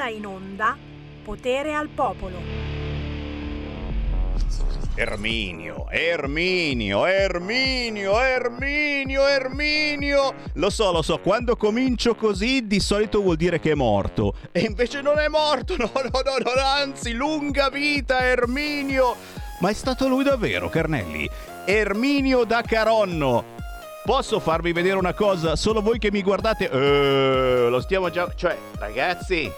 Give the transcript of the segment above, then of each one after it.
ora in onda Potere al Popolo. Erminio, Erminio, Erminio, Erminio, Erminio. Lo so, lo so, quando comincio così di solito vuol dire che è morto. E invece non è morto, no, no, no, no anzi, lunga vita Erminio. Ma è stato lui davvero, Carnelli? Erminio da Caronno. Posso farvi vedere una cosa? Solo voi che mi guardate... Uh, lo stiamo già... Cioè, ragazzi,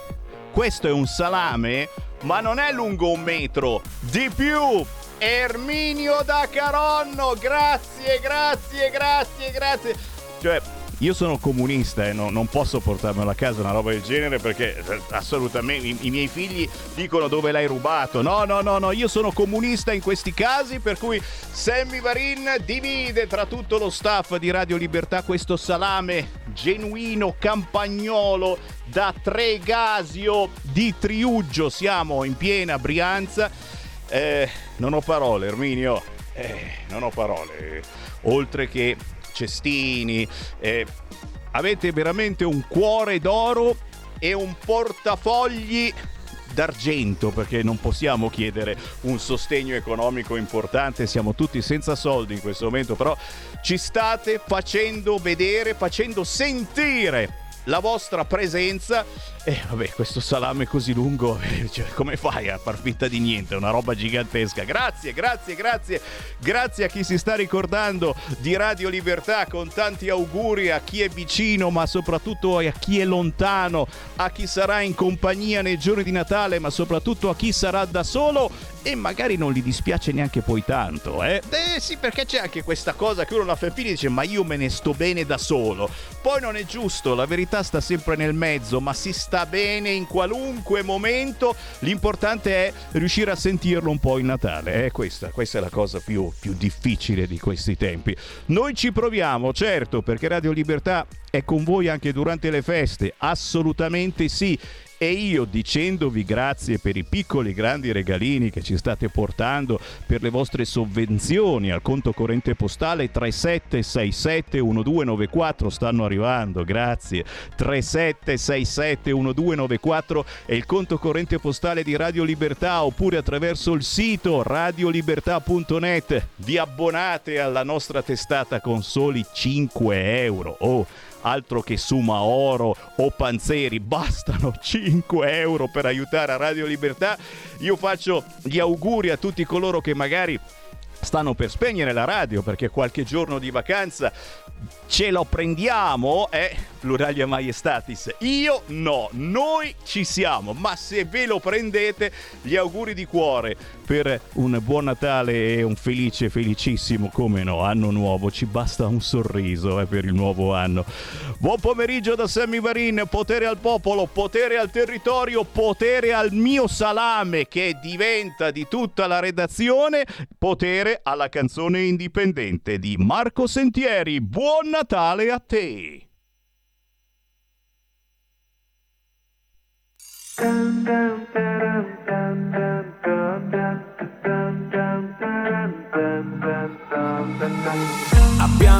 questo è un salame, ma non è lungo un metro. Di più! Erminio da Caronno, grazie, grazie, grazie, grazie. Cioè, io sono comunista e no, non posso portarmelo a casa una roba del genere perché eh, assolutamente i, i, miei figli dicono dove l'hai rubato. No, no, no, no, io sono comunista in questi casi per cui Sammy Varin divide tra tutto lo staff di Radio Libertà questo salame genuino campagnolo da Tregasio di Triuggio. Siamo in piena Brianza eh, non ho parole, Erminio. Eh, non ho parole. Oltre che cestini. Eh, avete veramente un cuore d'oro e un portafogli d'argento perché non possiamo chiedere un sostegno economico importante, siamo tutti senza soldi in questo momento, però ci state facendo vedere, facendo sentire la vostra presenza. E vabbè, questo salame così lungo, cioè, come fai a far finta di niente? È una roba gigantesca. Grazie, grazie, grazie. Grazie a chi si sta ricordando di Radio Libertà con tanti auguri a chi è vicino, ma soprattutto a chi è lontano, a chi sarà in compagnia nei giorni di Natale, ma soprattutto a chi sarà da solo e magari non gli dispiace neanche poi tanto, eh? Eh sì, perché c'è anche questa cosa che uno la fa e dice "Ma io me ne sto bene da solo". Poi non è giusto, la verità sta sempre nel mezzo, ma si sta bene in qualunque momento. L'importante è riuscire a sentirlo un po' in Natale. Eh, questa, questa è la cosa più, più difficile di questi tempi. Noi ci proviamo, certo, perché Radio Libertà è con voi anche durante le feste. Assolutamente sì e io dicendovi grazie per i piccoli grandi regalini che ci state portando, per le vostre sovvenzioni al conto corrente postale 37671294 stanno arrivando, grazie. 37671294 è il conto corrente postale di Radio Libertà oppure attraverso il sito radiolibertà.net vi abbonate alla nostra testata con soli 5 euro. Oh, altro che Suma Oro o Panzeri, bastano 5 euro per aiutare a Radio Libertà. Io faccio gli auguri a tutti coloro che magari stanno per spegnere la radio perché qualche giorno di vacanza ce lo prendiamo, eh? Pluralia Maiestatis. Io no, noi ci siamo, ma se ve lo prendete, gli auguri di cuore per un buon Natale e un felice, felicissimo, come no, anno nuovo. Ci basta un sorriso eh, per il nuovo anno. Buon pomeriggio da Sammy Varin, potere al popolo, potere al territorio, potere al mio salame che diventa di tutta la redazione, potere alla canzone indipendente di Marco Sentieri. Buon Natale a te!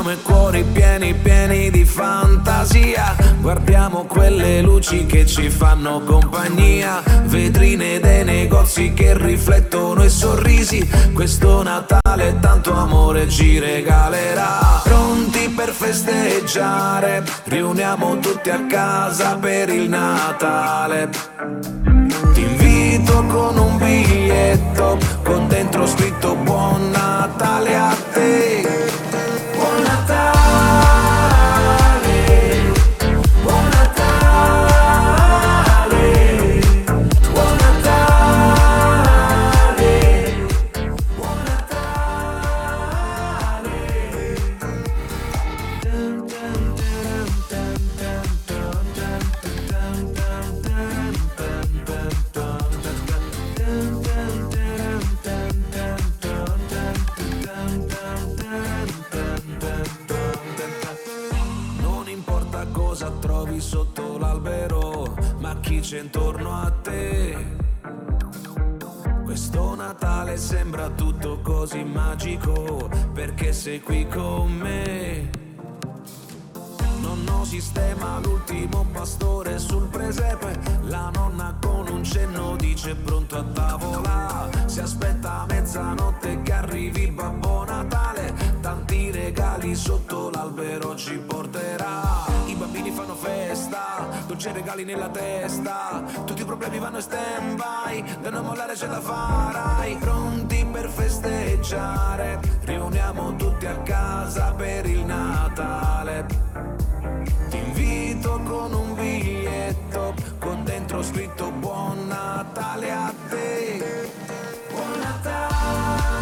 Abbiamo i cuori pieni pieni di fantasia. Guardiamo quelle luci che ci fanno compagnia. Vetrine dei negozi che riflettono i sorrisi. Questo Natale tanto amore ci regalerà. Pronti per festeggiare? Riuniamo tutti a casa per il Natale. Ti invito con un biglietto Con dentro scritto buon Natale a te c'è intorno a te. Questo Natale sembra tutto così magico perché sei qui con me. Nonno sistema l'ultimo pastore sul presepe. La nonna con un cenno dice pronto a tavola Si aspetta a mezzanotte che arrivi Babbo Natale. Tanti regali sotto l'albero ci porterà. I bambini fanno festa, dolci regali nella testa. Tutti i problemi vanno in stand by, da non mollare ce la farai. Pronti per festeggiare, riuniamo tutti a casa per il Natale biglietto, con dentro scritto Buon Natale a te Buon Natale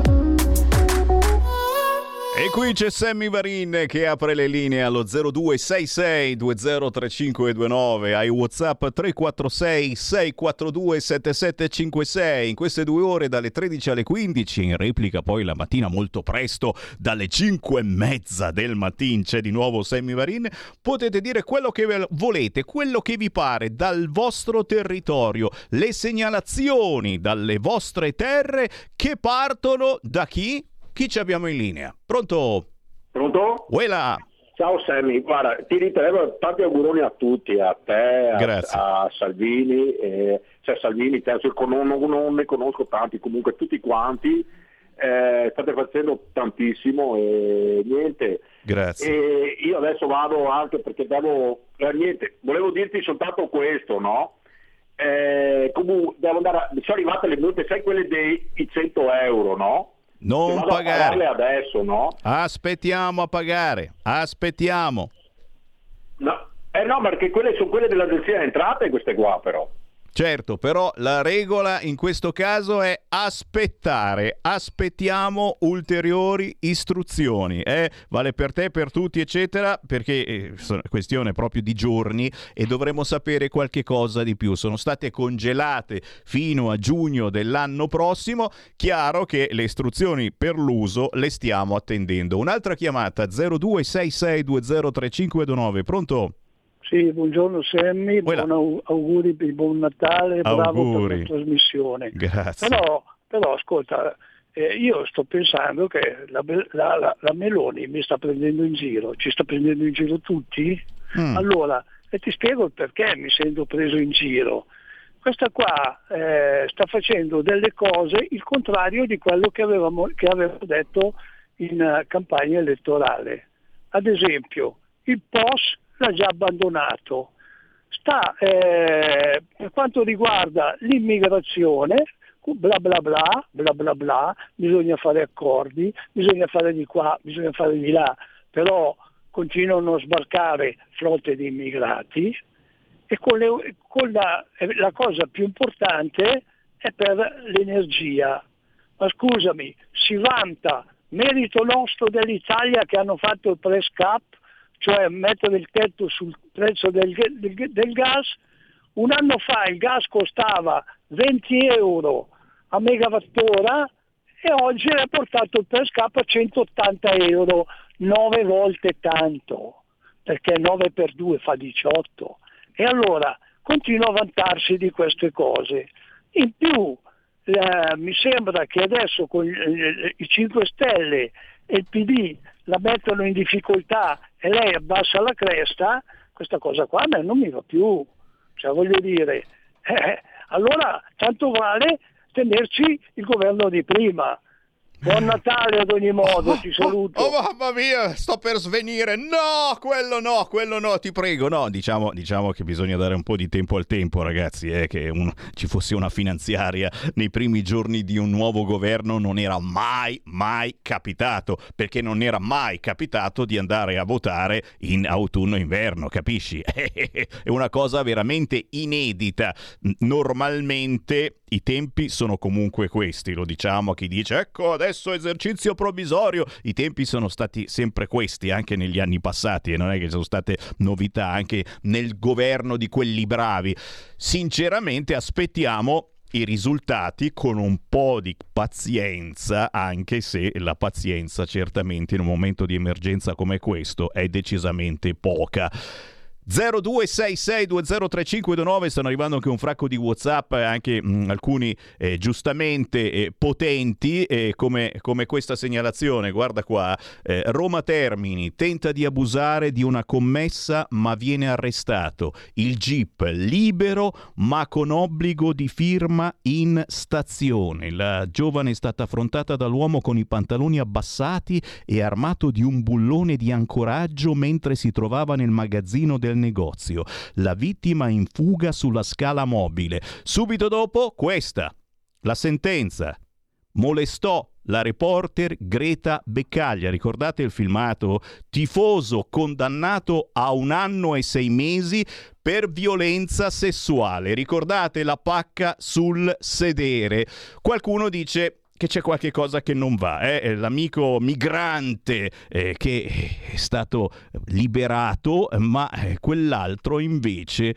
E qui c'è Sammy Varin che apre le linee allo 0266 203529 ai WhatsApp 346 642 7756 in queste due ore dalle 13 alle 15 in replica poi la mattina molto presto dalle 5 e mezza del mattino c'è di nuovo Sammy Varin potete dire quello che volete quello che vi pare dal vostro territorio le segnalazioni dalle vostre terre che partono da chi? Chi ci abbiamo in linea? Pronto? Pronto? Uela! Ciao Sammy, guarda, ti ritengo tanti auguroni a tutti, a te, a, a Salvini, eh, cioè Salvini, terzo, non, non- non ne conosco tanti, comunque tutti quanti, eh, state facendo tantissimo e niente. Grazie. E io adesso vado anche perché devo, eh, niente, volevo dirti soltanto questo, no? Eh, comunque devo andare, a- sono arrivate le multe, sai quelle dei i 100 euro, no? Non pagare. adesso, no? Aspettiamo a pagare. Aspettiamo. No, eh no, perché quelle sono quelle dell'agenzia delle entrate queste qua però. Certo, però la regola in questo caso è aspettare. Aspettiamo ulteriori istruzioni. eh? Vale per te, per tutti, eccetera, perché eh, sono questione proprio di giorni e dovremo sapere qualche cosa di più. Sono state congelate fino a giugno dell'anno prossimo. Chiaro che le istruzioni per l'uso le stiamo attendendo. Un'altra chiamata 0266203529. Pronto? Sì, buongiorno Sammy, Quella. buon au- auguri per il buon Natale, bravo Auguri. per la trasmissione. Grazie. Però, però ascolta, eh, io sto pensando che la, la- la- la Meloni mi sta prendendo in giro, ci sta prendendo in giro tutti? Mm. Allora, e ti spiego il perché mi sento preso in giro. Questa qua eh, sta facendo delle cose il contrario di quello che avevamo, che avevo detto in campagna elettorale. Ad esempio, il POS l'ha già abbandonato. Sta, eh, per quanto riguarda l'immigrazione, bla bla bla, bla bla bla, bisogna fare accordi, bisogna fare di qua, bisogna fare di là, però continuano a sbarcare flotte di immigrati e con le- con la, la cosa più importante è per l'energia. Ma scusami, si vanta merito nostro dell'Italia che hanno fatto il press cap, cioè mettere il tetto sul prezzo del, del- del gas. Un anno fa il gas costava 20 euro a megawattora e oggi è portato il cap a 180 euro, 9 volte tanto, perché 9 per 2 fa 18. E allora continua a vantarsi di queste cose. In più eh, mi sembra che adesso con i 5 Stelle e il PD la mettono in difficoltà e lei abbassa la cresta, questa cosa qua a me non mi va più. Cioè voglio dire, eh, allora tanto vale tenerci il governo di prima. Buon Natale ad ogni modo, ti saluto. Oh, oh, mamma mia, sto per svenire. No, quello no, quello no, ti prego. No, diciamo, diciamo che bisogna dare un po' di tempo al tempo, ragazzi. Eh, che un- ci fosse una finanziaria nei primi giorni di un nuovo governo non era mai, mai capitato. Perché non era mai capitato di andare a votare in autunno-inverno, capisci? È una cosa veramente inedita. Normalmente i tempi sono comunque questi, lo diciamo a chi dice ecco adesso adesso esercizio provvisorio. I tempi sono stati sempre questi anche negli anni passati e non è che ci sono state novità anche nel governo di quelli bravi. Sinceramente aspettiamo i risultati con un po' di pazienza, anche se la pazienza certamente in un momento di emergenza come questo è decisamente poca. 0266203529 stanno arrivando anche un fracco di whatsapp anche mh, mm, alcuni eh, giustamente eh, potenti eh, come, come, questa segnalazione. Guarda qua eh, Roma Termini tenta di abusare di una commessa ma viene arrestato. Il jeep libero ma con obbligo di firma in stazione. La giovane è stata affrontata dall'uomo con i pantaloni abbassati e armato di un bullone di ancoraggio mentre si trovava nel magazzino del negozio. La vittima in fuga sulla scala mobile. Subito dopo questa. La sentenza. Molestò la reporter Greta Beccaglia. Ricordate il filmato? Tifoso condannato a un anno e sei mesi per violenza sessuale. Ricordate la pacca sul sedere. Qualcuno dice che c'è qualche cosa che non va. Eh? L'amico migrante eh, che è stato liberato, ma eh, quell'altro invece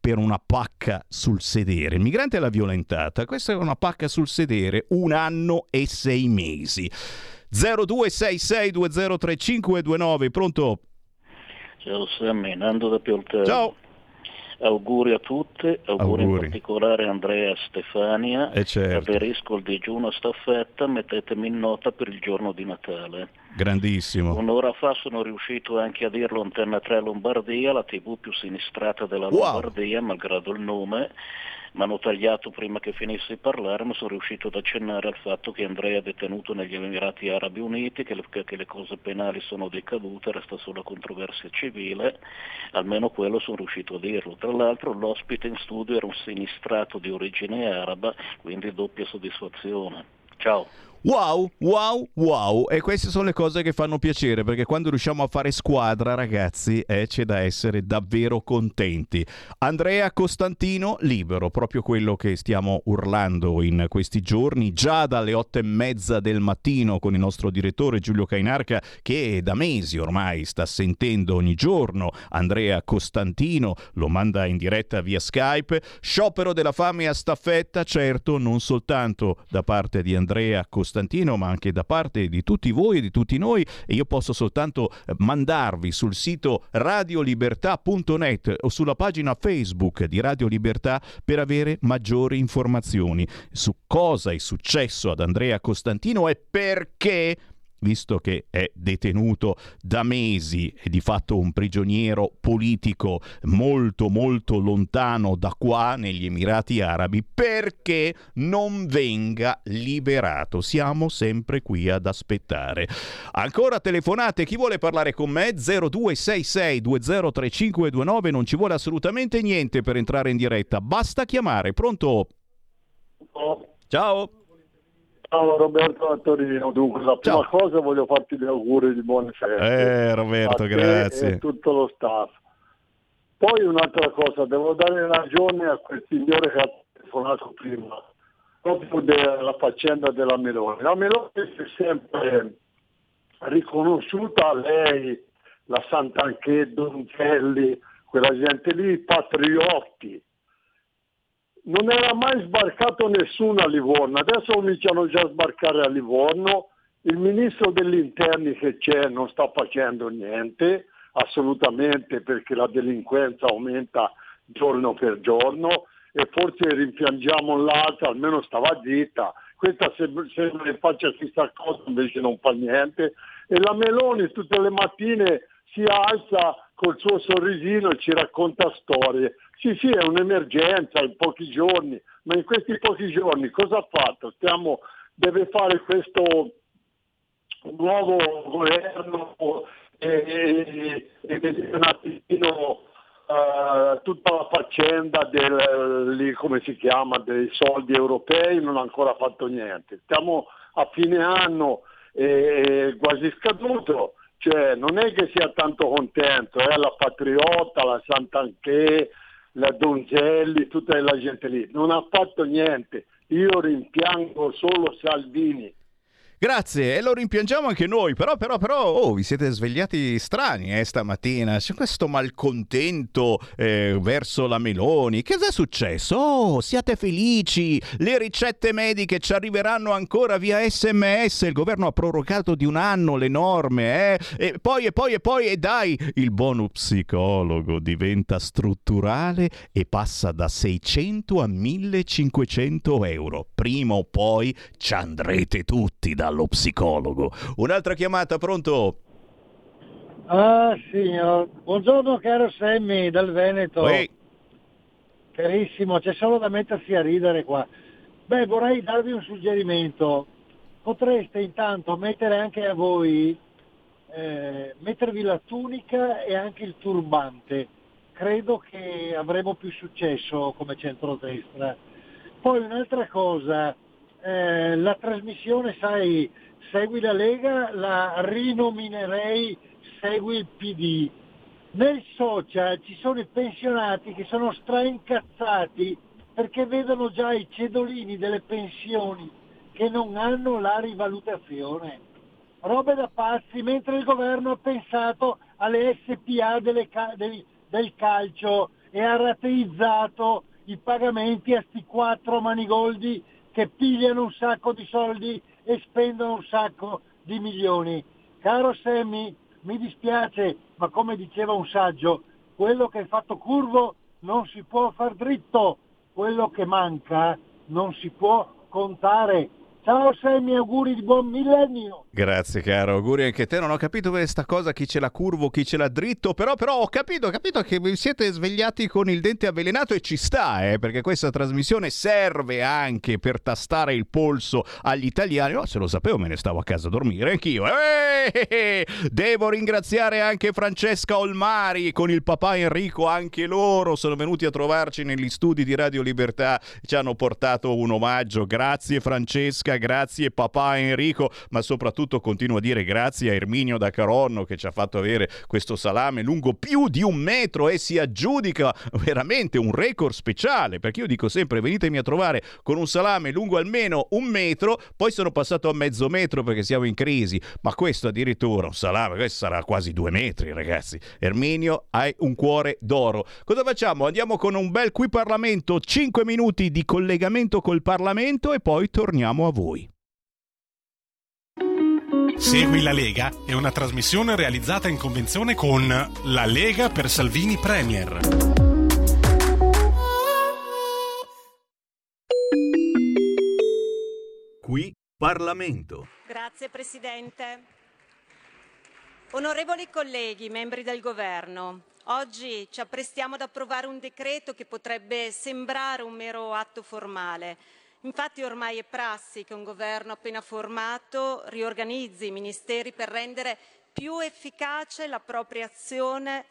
per una pacca sul sedere. Il migrante l'ha violentata, questa è una pacca sul sedere, un anno e sei mesi. 0266203529, pronto? Ciao Sammy, Nando da Pioltello. Ciao. Auguri a tutte, auguri, Auguri. in particolare a Andrea Stefania. Eh certo. Aderisco il digiuno a staffetta, mettetemi in nota per il giorno di Natale. Grandissimo. Un'ora fa sono riuscito anche a dirlo Antenna 3 Lombardia, la tv più sinistrata della Wow. Lombardia, malgrado il nome. Mi hanno tagliato prima che finissi di parlare, ma sono riuscito ad accennare al fatto che Andrea è detenuto negli Emirati Arabi Uniti, che le, che le cose penali sono decadute, resta solo controversia civile, almeno quello sono riuscito a dirlo. Tra l'altro l'ospite in studio era un sinistrato di origine araba, quindi doppia soddisfazione. Ciao. Wow, wow, wow. E queste sono le cose che fanno piacere perché quando riusciamo a fare squadra, ragazzi, eh, c'è da essere davvero contenti. Andrea Costantino, libero, proprio quello che stiamo urlando in questi giorni, già dalle otto e mezza del mattino con il nostro direttore Giulio Cainarca che da mesi ormai sta sentendo ogni giorno Andrea Costantino, lo manda in diretta via Skype. Sciopero della fame a staffetta, certo, non soltanto da parte di Andrea Costantino ma anche da parte di tutti voi e di tutti noi. E io posso soltanto eh, mandarvi sul sito radiolibertà.net o sulla pagina Facebook di Radio Libertà per avere maggiori informazioni su cosa è successo ad Andrea Costantino e perché visto che è detenuto da mesi e di fatto un prigioniero politico molto molto lontano da qua negli Emirati Arabi, perché non venga liberato. Siamo sempre qui ad aspettare. Ancora telefonate, chi vuole parlare con me? 0266203529, non ci vuole assolutamente niente per entrare in diretta, basta chiamare. Pronto? Ciao. Ciao Roberto da Torino, dunque la prima Ciao. cosa voglio farti gli auguri di buone feste. Eh, Roberto, a grazie. E a tutto lo staff. Poi un'altra cosa, devo dare ragione a quel signore che ha telefonato prima, proprio della faccenda della Meloni. La Meloni si è sempre riconosciuta lei, la Santanché, Donzelli, quella gente lì, patriotti non era mai sbarcato nessuno a Livorno, adesso cominciano già a sbarcare a Livorno, il ministro degli interni che c'è non sta facendo niente, assolutamente perché la delinquenza aumenta giorno per giorno e forse rimpiangiamo l'altra, almeno stava zitta, questa sembra che faccia chissà cosa invece non fa niente. E la Meloni tutte le mattine si alza col suo sorrisino ci racconta storie. Sì, sì, è un'emergenza in pochi giorni, ma in questi pochi giorni cosa ha fatto? Stiamo, deve fare questo nuovo governo e, vedere un attimino eh, tutta la faccenda del, lì, come si chiama, dei soldi europei, non ha ancora fatto niente. Stiamo a fine anno e quasi scaduto, cioè non è che sia tanto contento, è la Patriota, la Santanché, la Donzelli, tutta la gente lì, non ha fatto niente, io rimpiango solo Salvini. Grazie, e lo rimpiangiamo anche noi, però, però, però, oh, vi siete svegliati strani eh, stamattina, c'è questo malcontento eh, verso la Meloni, che è successo? Oh, siate felici, le ricette mediche ci arriveranno ancora via sms, il governo ha prorogato di un anno le norme, eh? e poi, e poi, e poi, e dai, il bonus psicologo diventa strutturale e passa da 600 a 1500 euro, prima o poi ci andrete tutti da dallo psicologo. Un'altra chiamata, pronto? Ah, signor. Buongiorno caro Sammy dal Veneto. Oi. Carissimo, c'è solo da mettersi a ridere qua. Beh, vorrei darvi un suggerimento. Potreste intanto mettere anche a voi, eh, mettervi la tunica e anche il turbante. Credo che avremo più successo come centrodestra. Poi un'altra cosa, eh, la trasmissione, sai, segui la Lega, la rinominerei segui il PD. Nel social ci sono i pensionati che sono straincazzati perché vedono già i cedolini delle pensioni che non hanno la rivalutazione. Robe da pazzi, mentre il governo ha pensato alle SPA delle, del, del calcio e ha rateizzato i pagamenti a sti quattro manigoldi che pigliano un sacco di soldi e spendono un sacco di milioni. Caro Sammy, mi dispiace, ma come diceva un saggio, quello che è fatto curvo non si può far dritto, quello che manca non si può contare. Ciao Sammy, auguri di buon millennio. Grazie caro, auguri anche a te. Non ho capito questa cosa, chi ce l'ha curvo, chi ce l'ha dritto, però, però ho capito, ho capito che vi siete svegliati con il dente avvelenato e ci sta, eh, perché questa trasmissione serve anche per tastare il polso agli italiani. Oh, se lo sapevo me ne stavo a casa a dormire anch'io. Eh, devo ringraziare anche Francesca Olmari con il papà Enrico, anche loro sono venuti a trovarci negli studi di Radio Libertà, ci hanno portato un omaggio. Grazie Francesca, grazie papà Enrico, ma soprattutto continuo a dire grazie a Erminio da Caronno che ci ha fatto avere questo salame lungo più di un metro e si aggiudica veramente un record speciale, perché io dico sempre venitemi a trovare con un salame lungo almeno un metro, poi sono passato a mezzo metro perché siamo in crisi, ma questo addirittura un salame, questo sarà quasi due metri ragazzi. Erminio, hai un cuore d'oro. Cosa facciamo? Andiamo con un bel qui Parlamento, 5 minuti di collegamento col Parlamento e poi torniamo a voi voi. Segui la Lega è una trasmissione realizzata in convenzione con La Lega per Salvini Premier. Qui Parlamento. Grazie Presidente. Onorevoli colleghi, membri del Governo, oggi ci apprestiamo ad approvare un decreto che potrebbe sembrare un mero atto formale Infatti ormai è prassi che un governo appena formato riorganizzi i ministeri per rendere più efficace la propria azione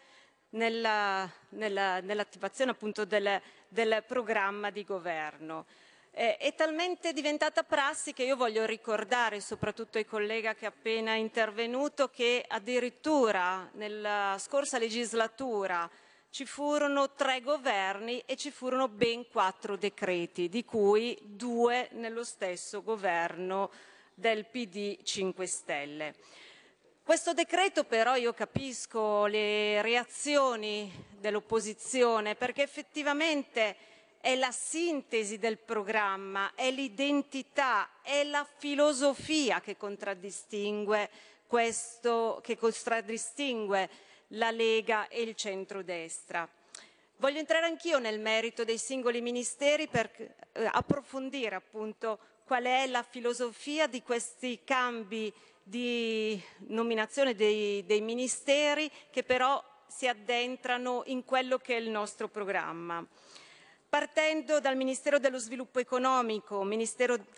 nella, nella, nell'attivazione appunto del, del, programma di governo. Eh, è talmente diventata prassi che io voglio ricordare soprattutto ai collega che è appena intervenuto che addirittura nella scorsa legislatura ci furono tre governi e ci furono ben quattro decreti, di cui due nello stesso governo del PD 5 Stelle. Questo decreto però io capisco le reazioni dell'opposizione perché effettivamente è la sintesi del programma, è l'identità, è la filosofia che contraddistingue questo, che contraddistingue la Lega e il centrodestra. Voglio entrare anch'io nel merito dei singoli ministeri per eh, approfondire appunto qual è la filosofia di questi cambi di nominazione dei, dei ministeri che però si addentrano in quello che è il nostro programma partendo dal Ministero dello Sviluppo Economico,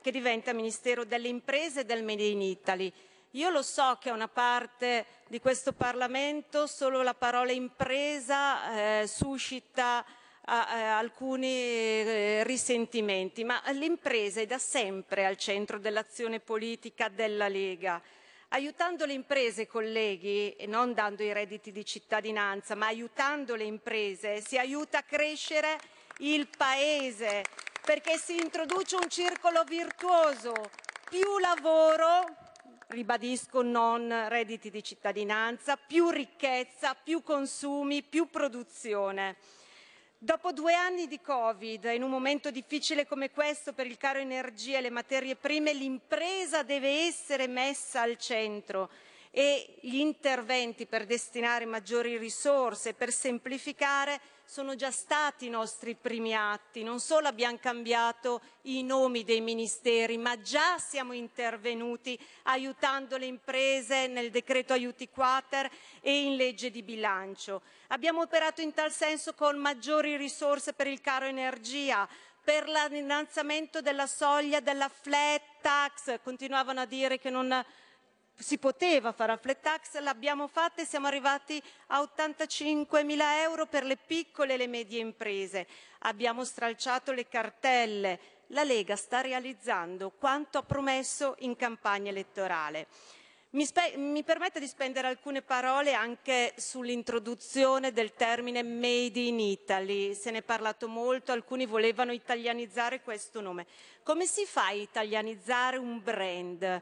che diventa Ministero delle Imprese e del Made in Italy, io lo so che a una parte di questo Parlamento solo la parola impresa eh, suscita eh, alcuni eh, risentimenti, ma l'impresa è da sempre al centro dell'azione politica della Lega. Aiutando le imprese, colleghi, e non dando i redditi di cittadinanza, ma aiutando le imprese, si aiuta a crescere il Paese, perché si introduce un circolo virtuoso. Più lavoro, ribadisco non redditi di cittadinanza, più ricchezza, più consumi, più produzione. Dopo due anni di Covid, in un momento difficile come questo per il caro energia e le materie prime, l'impresa deve essere messa al centro e gli interventi per destinare maggiori risorse, per semplificare, sono già stati i nostri primi atti. Non solo abbiamo cambiato i nomi dei ministeri, ma già siamo intervenuti aiutando le imprese nel decreto aiuti quater e in legge di bilancio. Abbiamo operato in tal senso con maggiori risorse per il caro energia, per l'innalzamento della soglia della flat tax, continuavano a dire che non si poteva fare a flat tax, l'abbiamo fatta e siamo arrivati a 85 mila euro per le piccole e le medie imprese. Abbiamo stralciato le cartelle. La Lega sta realizzando quanto ha promesso in campagna elettorale. Mi, mi permette di spendere alcune parole anche sull'introduzione del termine Made in Italy. Se ne è parlato molto, alcuni volevano italianizzare questo nome. Come si fa a italianizzare un brand?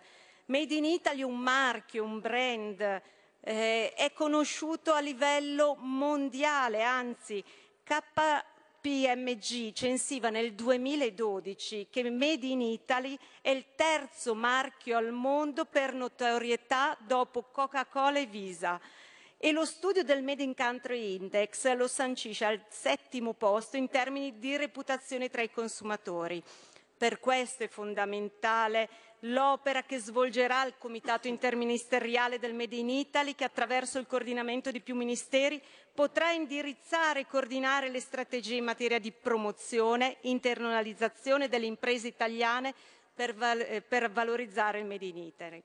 Made in Italy un marchio, un brand, eh, è conosciuto a livello mondiale, anzi KPMG censiva nel 2012 che Made in Italy è il terzo marchio al mondo per notorietà dopo Coca-Cola e Visa e lo studio del Made in Country Index lo sancisce al settimo posto in termini di reputazione tra i consumatori. Per questo è fondamentale l'opera che svolgerà il Comitato interministeriale del Made in Italy che attraverso il coordinamento di più ministeri potrà indirizzare e coordinare le strategie in materia di promozione, internalizzazione delle imprese italiane per, val- eh, per valorizzare il Made in Italy.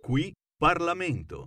Qui Parlamento.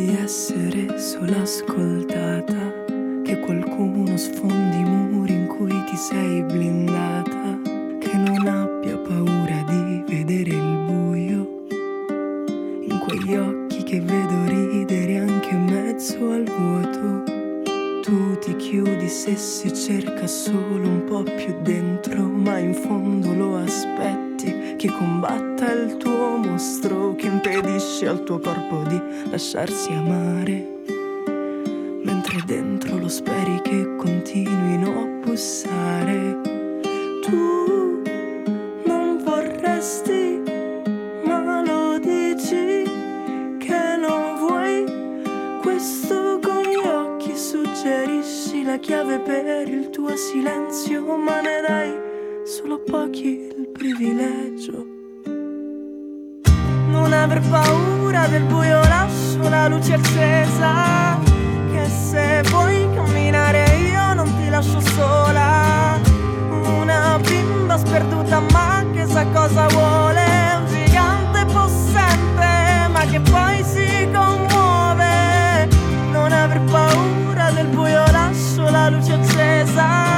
Vorresti essere solo ascoltata, che qualcuno sfondi i muri in cui ti sei blindata, che non abbia paura di vedere il buio, in quegli occhi che vedo ridere anche in mezzo al vuoto. Tu ti chiudi se si cerca solo un po' più dentro, ma in fondo lo aspetti che combatta il tuo mostro, che impedisce al tuo corpo di lasciarsi amare. Mentre dentro lo speri che continuino a bussare. Tu non vorresti, ma lo dici che non vuoi. Questo con gli occhi suggerisci la chiave per il tuo silenzio, ma ne dai solo pochi il privilegio. Aver paura del buio, lascio la luce accesa. Che se vuoi camminare io non ti lascio sola. Una bimba sperduta ma che sa cosa vuole. Un gigante possente ma che poi si commuove. Non aver paura del buio, lascio la luce accesa.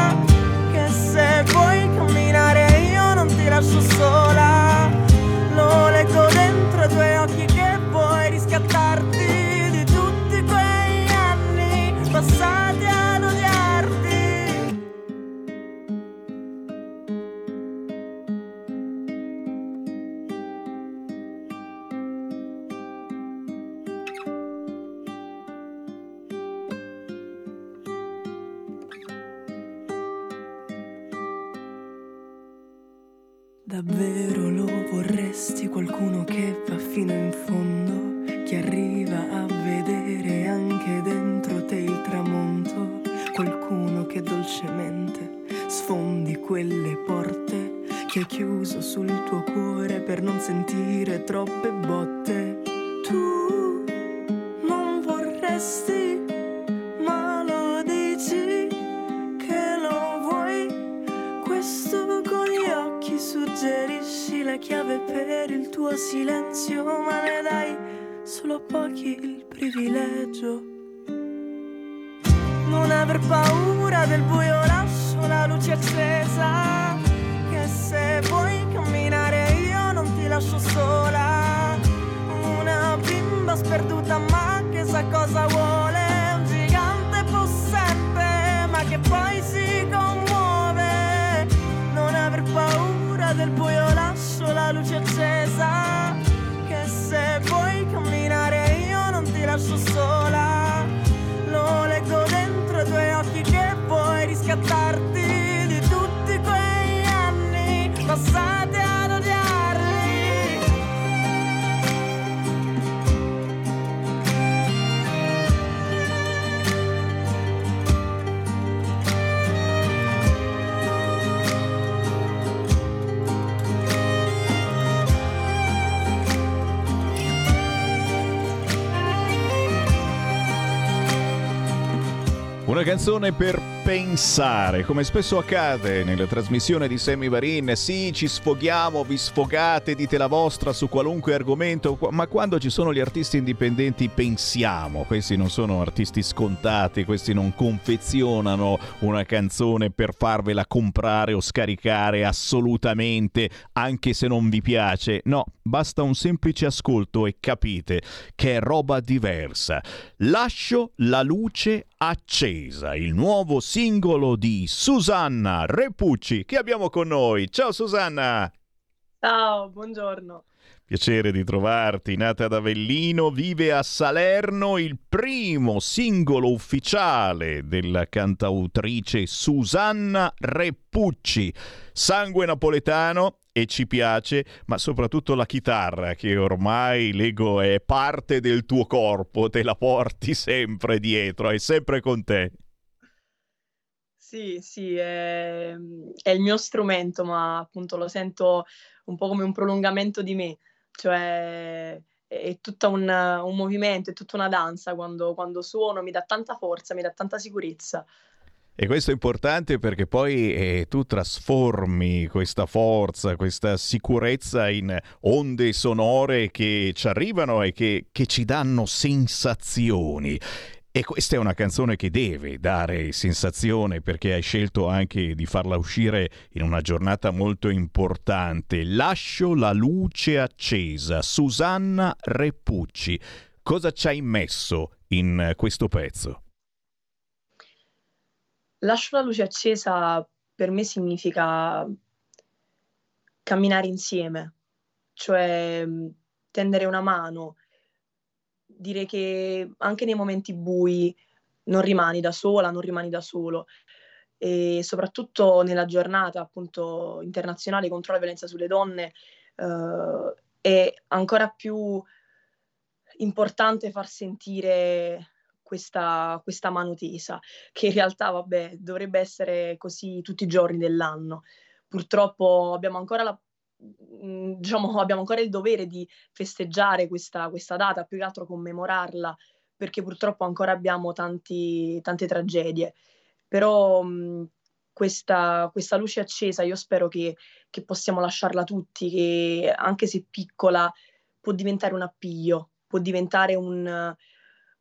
Canzone per pensare, come spesso accade nella trasmissione di Sammy Varin. Sì, ci sfoghiamo, vi sfogate, dite la vostra su qualunque argomento, ma quando ci sono gli artisti indipendenti pensiamo. Questi non sono artisti scontati, questi non confezionano una canzone per farvela comprare o scaricare assolutamente, anche se non vi piace. No, basta un semplice ascolto e capite che è roba diversa. Lascio la luce accesa, il nuovo singolo di Susanna Repucci che abbiamo con noi. Ciao Susanna! Ciao, buongiorno. Piacere di trovarti, nata ad Avellino, vive a Salerno, il primo singolo ufficiale della cantautrice Susanna Repucci. Sangue napoletano e ci piace, ma soprattutto la chitarra che ormai leggo è parte del tuo corpo, te la porti sempre dietro, è sempre con te. Sì, sì, è, è il mio strumento, ma appunto lo sento un po' come un prolungamento di me, cioè è tutto un, un movimento, è tutta una danza quando, quando suono, mi dà tanta forza, mi dà tanta sicurezza. E questo è importante perché poi eh, tu trasformi questa forza, questa sicurezza in onde sonore che ci arrivano e che, che ci danno sensazioni. E questa è una canzone che deve dare sensazione perché hai scelto anche di farla uscire in una giornata molto importante. Lascio la luce accesa. Susanna Repucci. Cosa ci hai messo in questo pezzo? Lascio la luce accesa per me significa camminare insieme, cioè tendere una mano, dire che anche nei momenti bui non rimani da sola, non rimani da solo e soprattutto nella giornata appunto internazionale contro la violenza sulle donne eh, è ancora più importante far sentire questa, questa mano tesa, che in realtà, vabbè, dovrebbe essere così tutti i giorni dell'anno. Purtroppo abbiamo ancora la diciamo, abbiamo ancora il dovere di festeggiare questa, questa data, più che altro commemorarla, perché purtroppo ancora abbiamo tanti, tante tragedie. Però mh, questa, questa, luce accesa io spero che, che, possiamo lasciarla tutti, che anche se piccola può diventare un appiglio, può diventare un,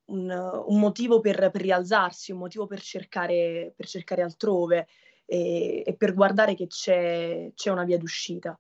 un, un motivo per, per, rialzarsi, un motivo per cercare, per cercare altrove e, e, per guardare che c'è, c'è una via d'uscita.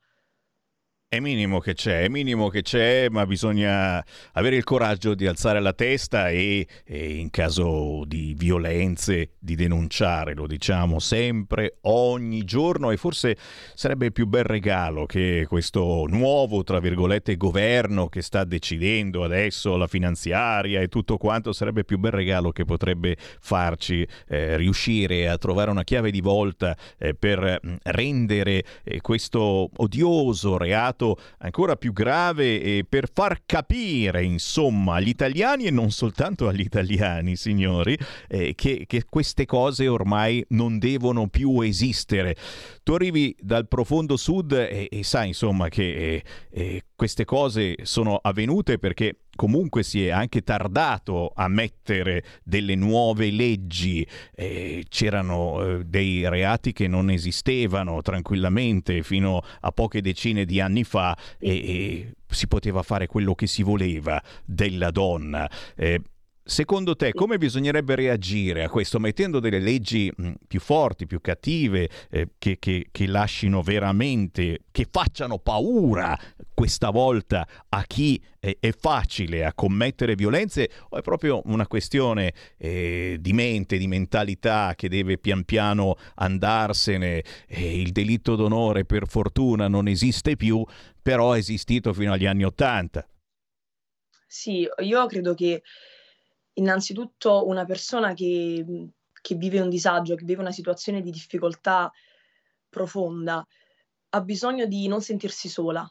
È minimo che c'è, è minimo che c'è, ma bisogna avere il coraggio di alzare la testa e, e, in caso di violenze di denunciare, lo diciamo sempre, ogni giorno. E forse sarebbe il più bel regalo che questo nuovo, tra virgolette, governo che sta decidendo adesso la finanziaria e tutto quanto, sarebbe il più bel regalo che potrebbe farci eh, riuscire a trovare una chiave di volta eh, per mm, rendere eh, questo odioso reato fatto ancora più grave e per far capire, insomma, agli italiani e non soltanto agli italiani, signori, eh, che, che, queste cose ormai non devono più esistere. Tu arrivi dal profondo sud e, e sai, insomma, che eh, eh, queste cose sono avvenute perché comunque si è anche tardato a mettere delle nuove leggi, eh, c'erano eh, dei reati che non esistevano tranquillamente fino a poche decine di anni fa e, e si poteva fare quello che si voleva della donna. Eh, Secondo te come bisognerebbe reagire a questo mettendo delle leggi più forti, più cattive, eh, che, che, che, lasciano veramente, che facciano paura questa volta a chi è, è facile a commettere violenze o è proprio una questione eh, di mente, di mentalità che deve pian piano andarsene? Eh, il delitto d'onore per fortuna non esiste più, però è esistito fino agli anni Ottanta. Sì, io credo che innanzitutto una persona che, che vive un disagio, che vive una situazione di difficoltà profonda, ha bisogno di non sentirsi sola.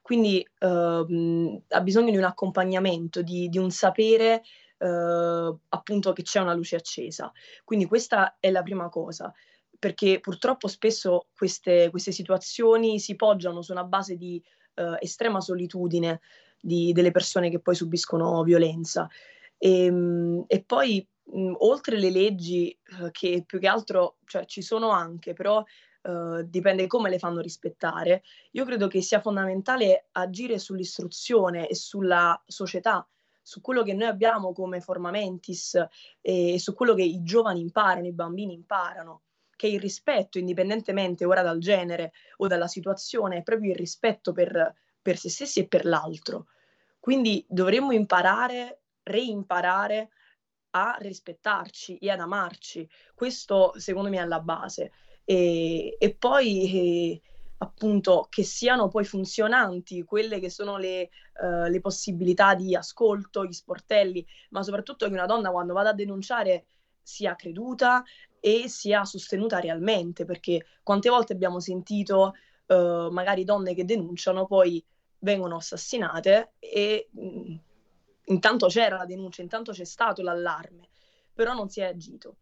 Quindi uh, ha bisogno di un accompagnamento, di, di un sapere uh, appunto che c'è una luce accesa. Quindi questa è la prima cosa, perché purtroppo spesso queste, queste situazioni si poggiano su una base di uh, estrema solitudine di, delle persone che poi subiscono violenza. E, ehm, e poi oltre le leggi, uh, che più che altro cioè, ci sono anche, però uh, dipende come le fanno rispettare, io credo che sia fondamentale agire sull'istruzione e sulla società, su quello che noi abbiamo come formamentis e su quello che i giovani imparano, i bambini imparano che il rispetto, indipendentemente ora dal genere o dalla situazione, è proprio il rispetto per, per se stessi e per l'altro. Quindi dovremmo imparare reimparare a rispettarci e ad amarci. Questo secondo me è alla base. E, e poi eh, appunto che siano poi funzionanti quelle che sono le, uh, le, possibilità di ascolto, gli sportelli, ma soprattutto che una donna quando vada a denunciare sia creduta e sia sostenuta realmente, perché quante volte abbiamo sentito uh, magari donne che denunciano poi vengono assassinate e mh, mm, intanto c'era la denuncia, intanto c'è stato l'allarme, però non si è agito.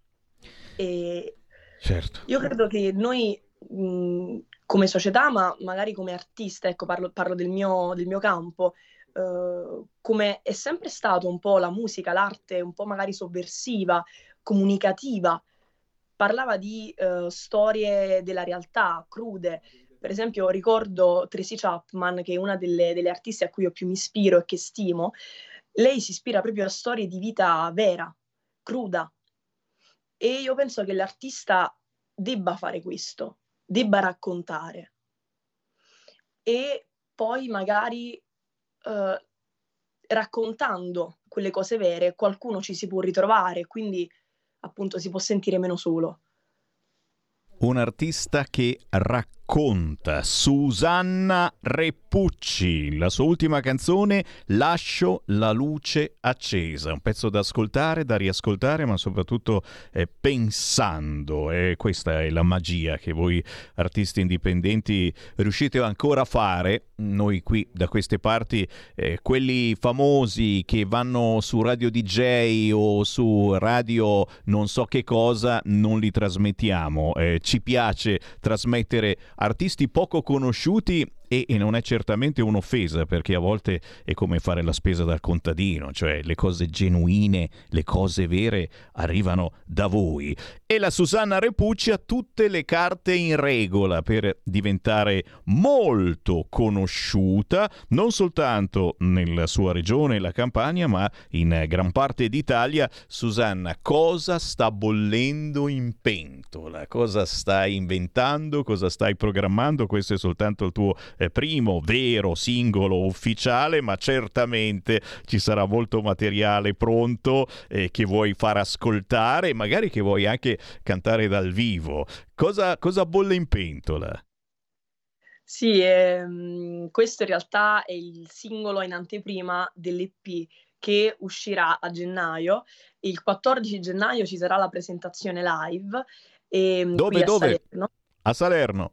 E certo. Io credo che noi mh, come società, ma magari come artista, ecco, parlo, parlo del, mio, del, mio, campo, eh, come è sempre stato un po' la musica, l'arte, un po' magari sovversiva, comunicativa, parlava di eh, storie della realtà, crude. Per esempio, ricordo Tracy Chapman, che è una delle, delle artiste a cui io più mi ispiro e che stimo, lei si ispira proprio a storie di vita vera, cruda. E io penso che l'artista debba fare questo, debba raccontare. E poi magari eh, raccontando quelle cose vere qualcuno ci si può ritrovare, quindi appunto si può sentire meno solo. Un artista che racconta racconta Susanna Reppucci, la sua ultima canzone Lascio la luce accesa, un pezzo da ascoltare, da riascoltare, ma soprattutto eh, pensando, e questa è la magia che voi artisti indipendenti riuscite ancora a fare, noi qui da queste parti, eh, quelli famosi che vanno su Radio DJ o su radio non so che cosa, non li trasmettiamo, eh, ci piace trasmettere artisti poco conosciuti e, e, non è certamente un'offesa perché a volte è come fare la spesa dal contadino, cioè le cose genuine, le cose vere arrivano da voi. E la Susanna Repucci ha tutte le carte in regola per diventare molto conosciuta, non soltanto nella sua regione, la Campania, ma in gran parte d'Italia. Susanna, cosa sta bollendo in pentola? Cosa stai inventando? Cosa stai programmando? Questo è soltanto il tuo eh, primo vero singolo ufficiale, ma certamente ci sarà molto materiale pronto eh, che vuoi far ascoltare, magari che vuoi anche cantare dal vivo. Cosa, cosa bolle in pentola? Sì, ehm, questo in realtà è il singolo in anteprima dell'EP che uscirà a gennaio. Il 14 gennaio ci sarà la presentazione live. ehm, Dove, a dove? Salerno. A Salerno.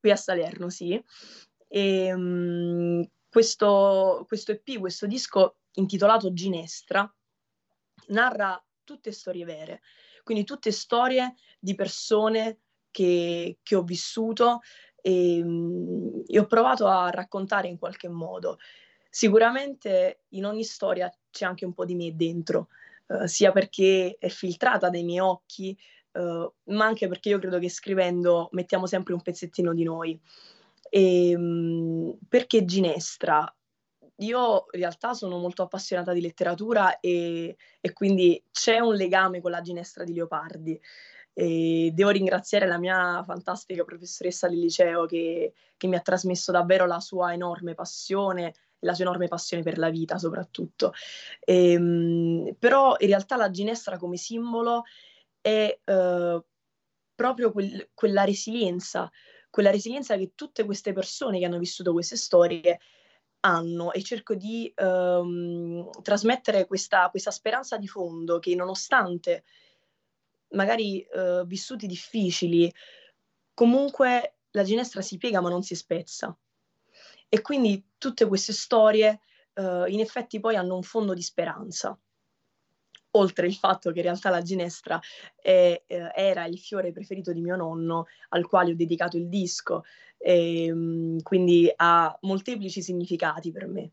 Qui a Salerno, sì. Ehm, questo, questo EP, questo disco intitolato Ginestra, narra tutte storie vere, quindi tutte storie di persone che, che ho vissuto e, mm, e ho provato a raccontare in qualche modo. Sicuramente in ogni storia c'è anche un po' di me dentro, eh, sia perché è filtrata dai miei occhi, eh, ma anche perché io credo che scrivendo mettiamo sempre un pezzettino di noi. E, mm, perché Ginestra? Io in realtà sono molto appassionata di letteratura e, e quindi c'è un legame con la Ginestra di Leopardi. E devo ringraziare la mia fantastica professoressa del liceo che, che mi ha trasmesso davvero la sua enorme passione e la sua enorme passione per la vita soprattutto. Ehm, però in realtà la Ginestra come simbolo è eh, proprio quel- quella resilienza, quella resilienza che tutte queste persone che hanno vissuto queste storie hanno e cerco di ehm, trasmettere questa, questa speranza di fondo che nonostante magari eh, vissuti difficili, comunque la ginestra si piega ma non si spezza. E quindi tutte queste storie eh, in effetti poi hanno un fondo di speranza. Oltre il fatto che in realtà la ginestra è, eh, era il fiore preferito di mio nonno, al quale ho dedicato il disco, e, mm, quindi ha molteplici significati per me.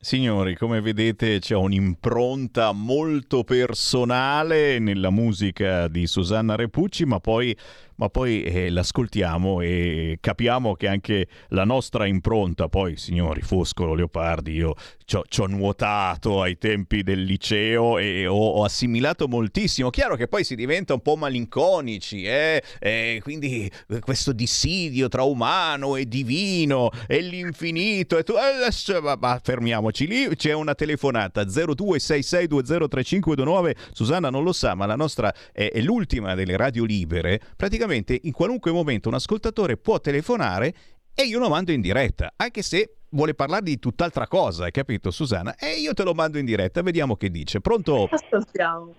Signori, come vedete c'è un'impronta molto personale nella musica di Susanna Repucci, ma poi, ma poi eh, l'ascoltiamo e capiamo che anche la nostra impronta, poi signori, Foscolo, Leopardi, io ci ho nuotato ai tempi del liceo e ho, ho, assimilato moltissimo. Chiaro che poi si diventa un po' malinconici, eh? E quindi questo dissidio tra umano e divino e l'infinito e tu... Eh, ma, ma fermiamoci lì, c'è una telefonata 0266203529, Susanna non lo sa, ma la nostra è, è l'ultima delle radio libere, praticamente in qualunque momento un ascoltatore può telefonare e io lo mando in diretta, anche se vuole parlare di tutt'altra cosa, hai capito Susanna? E io te lo mando in diretta, vediamo che dice. Pronto? Ascoltiamo.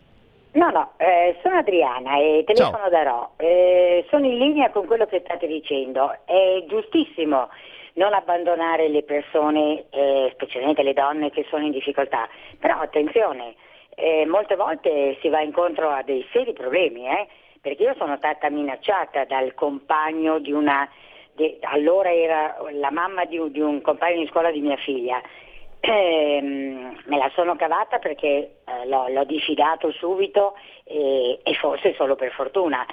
No, no, eh, sono Adriana e telefono Ciao. da Ro. Eh, sono in linea con quello che state dicendo. È giustissimo non abbandonare le persone, eh, specialmente le donne che sono in difficoltà. Però attenzione, eh, molte volte si va incontro a dei seri problemi, eh, perché io sono stata minacciata dal compagno di una di- allora era la mamma di di un compagno di scuola di mia figlia. Ehm, me la sono cavata perché eh, l'ho, l'ho diffidato subito e, e forse solo per fortuna.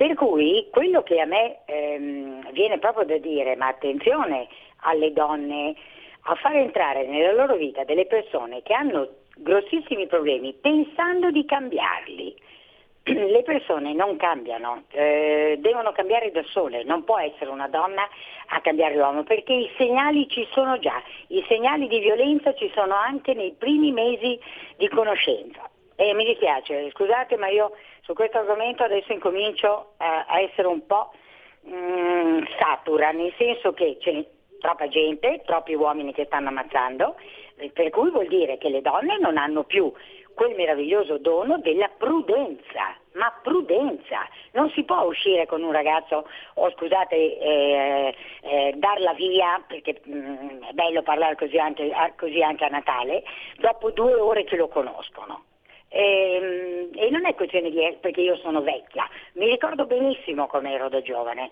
Per cui quello che a me ehm, viene proprio da dire, ma attenzione alle donne a far entrare nella loro vita delle persone che hanno grossissimi problemi pensando di cambiarli. Le persone non cambiano, eh, devono cambiare da sole, non può essere una donna a cambiare l'uomo perché i segnali ci sono già, i segnali di violenza ci sono anche nei primi mesi di conoscenza. E mi dispiace, scusate ma io su questo argomento adesso incomincio eh, a essere un po' mm, satura, nel senso che c'è troppa gente, troppi uomini che stanno ammazzando, per cui vuol dire che le donne non hanno più quel meraviglioso dono della prudenza, ma prudenza. Non si può uscire con un ragazzo, o scusate, eh, eh, darla via, perché mm, è bello parlare così anche, così anche a Natale, dopo due ore che lo conoscono. E, e non è questione di perché io sono vecchia, mi ricordo benissimo come ero da giovane.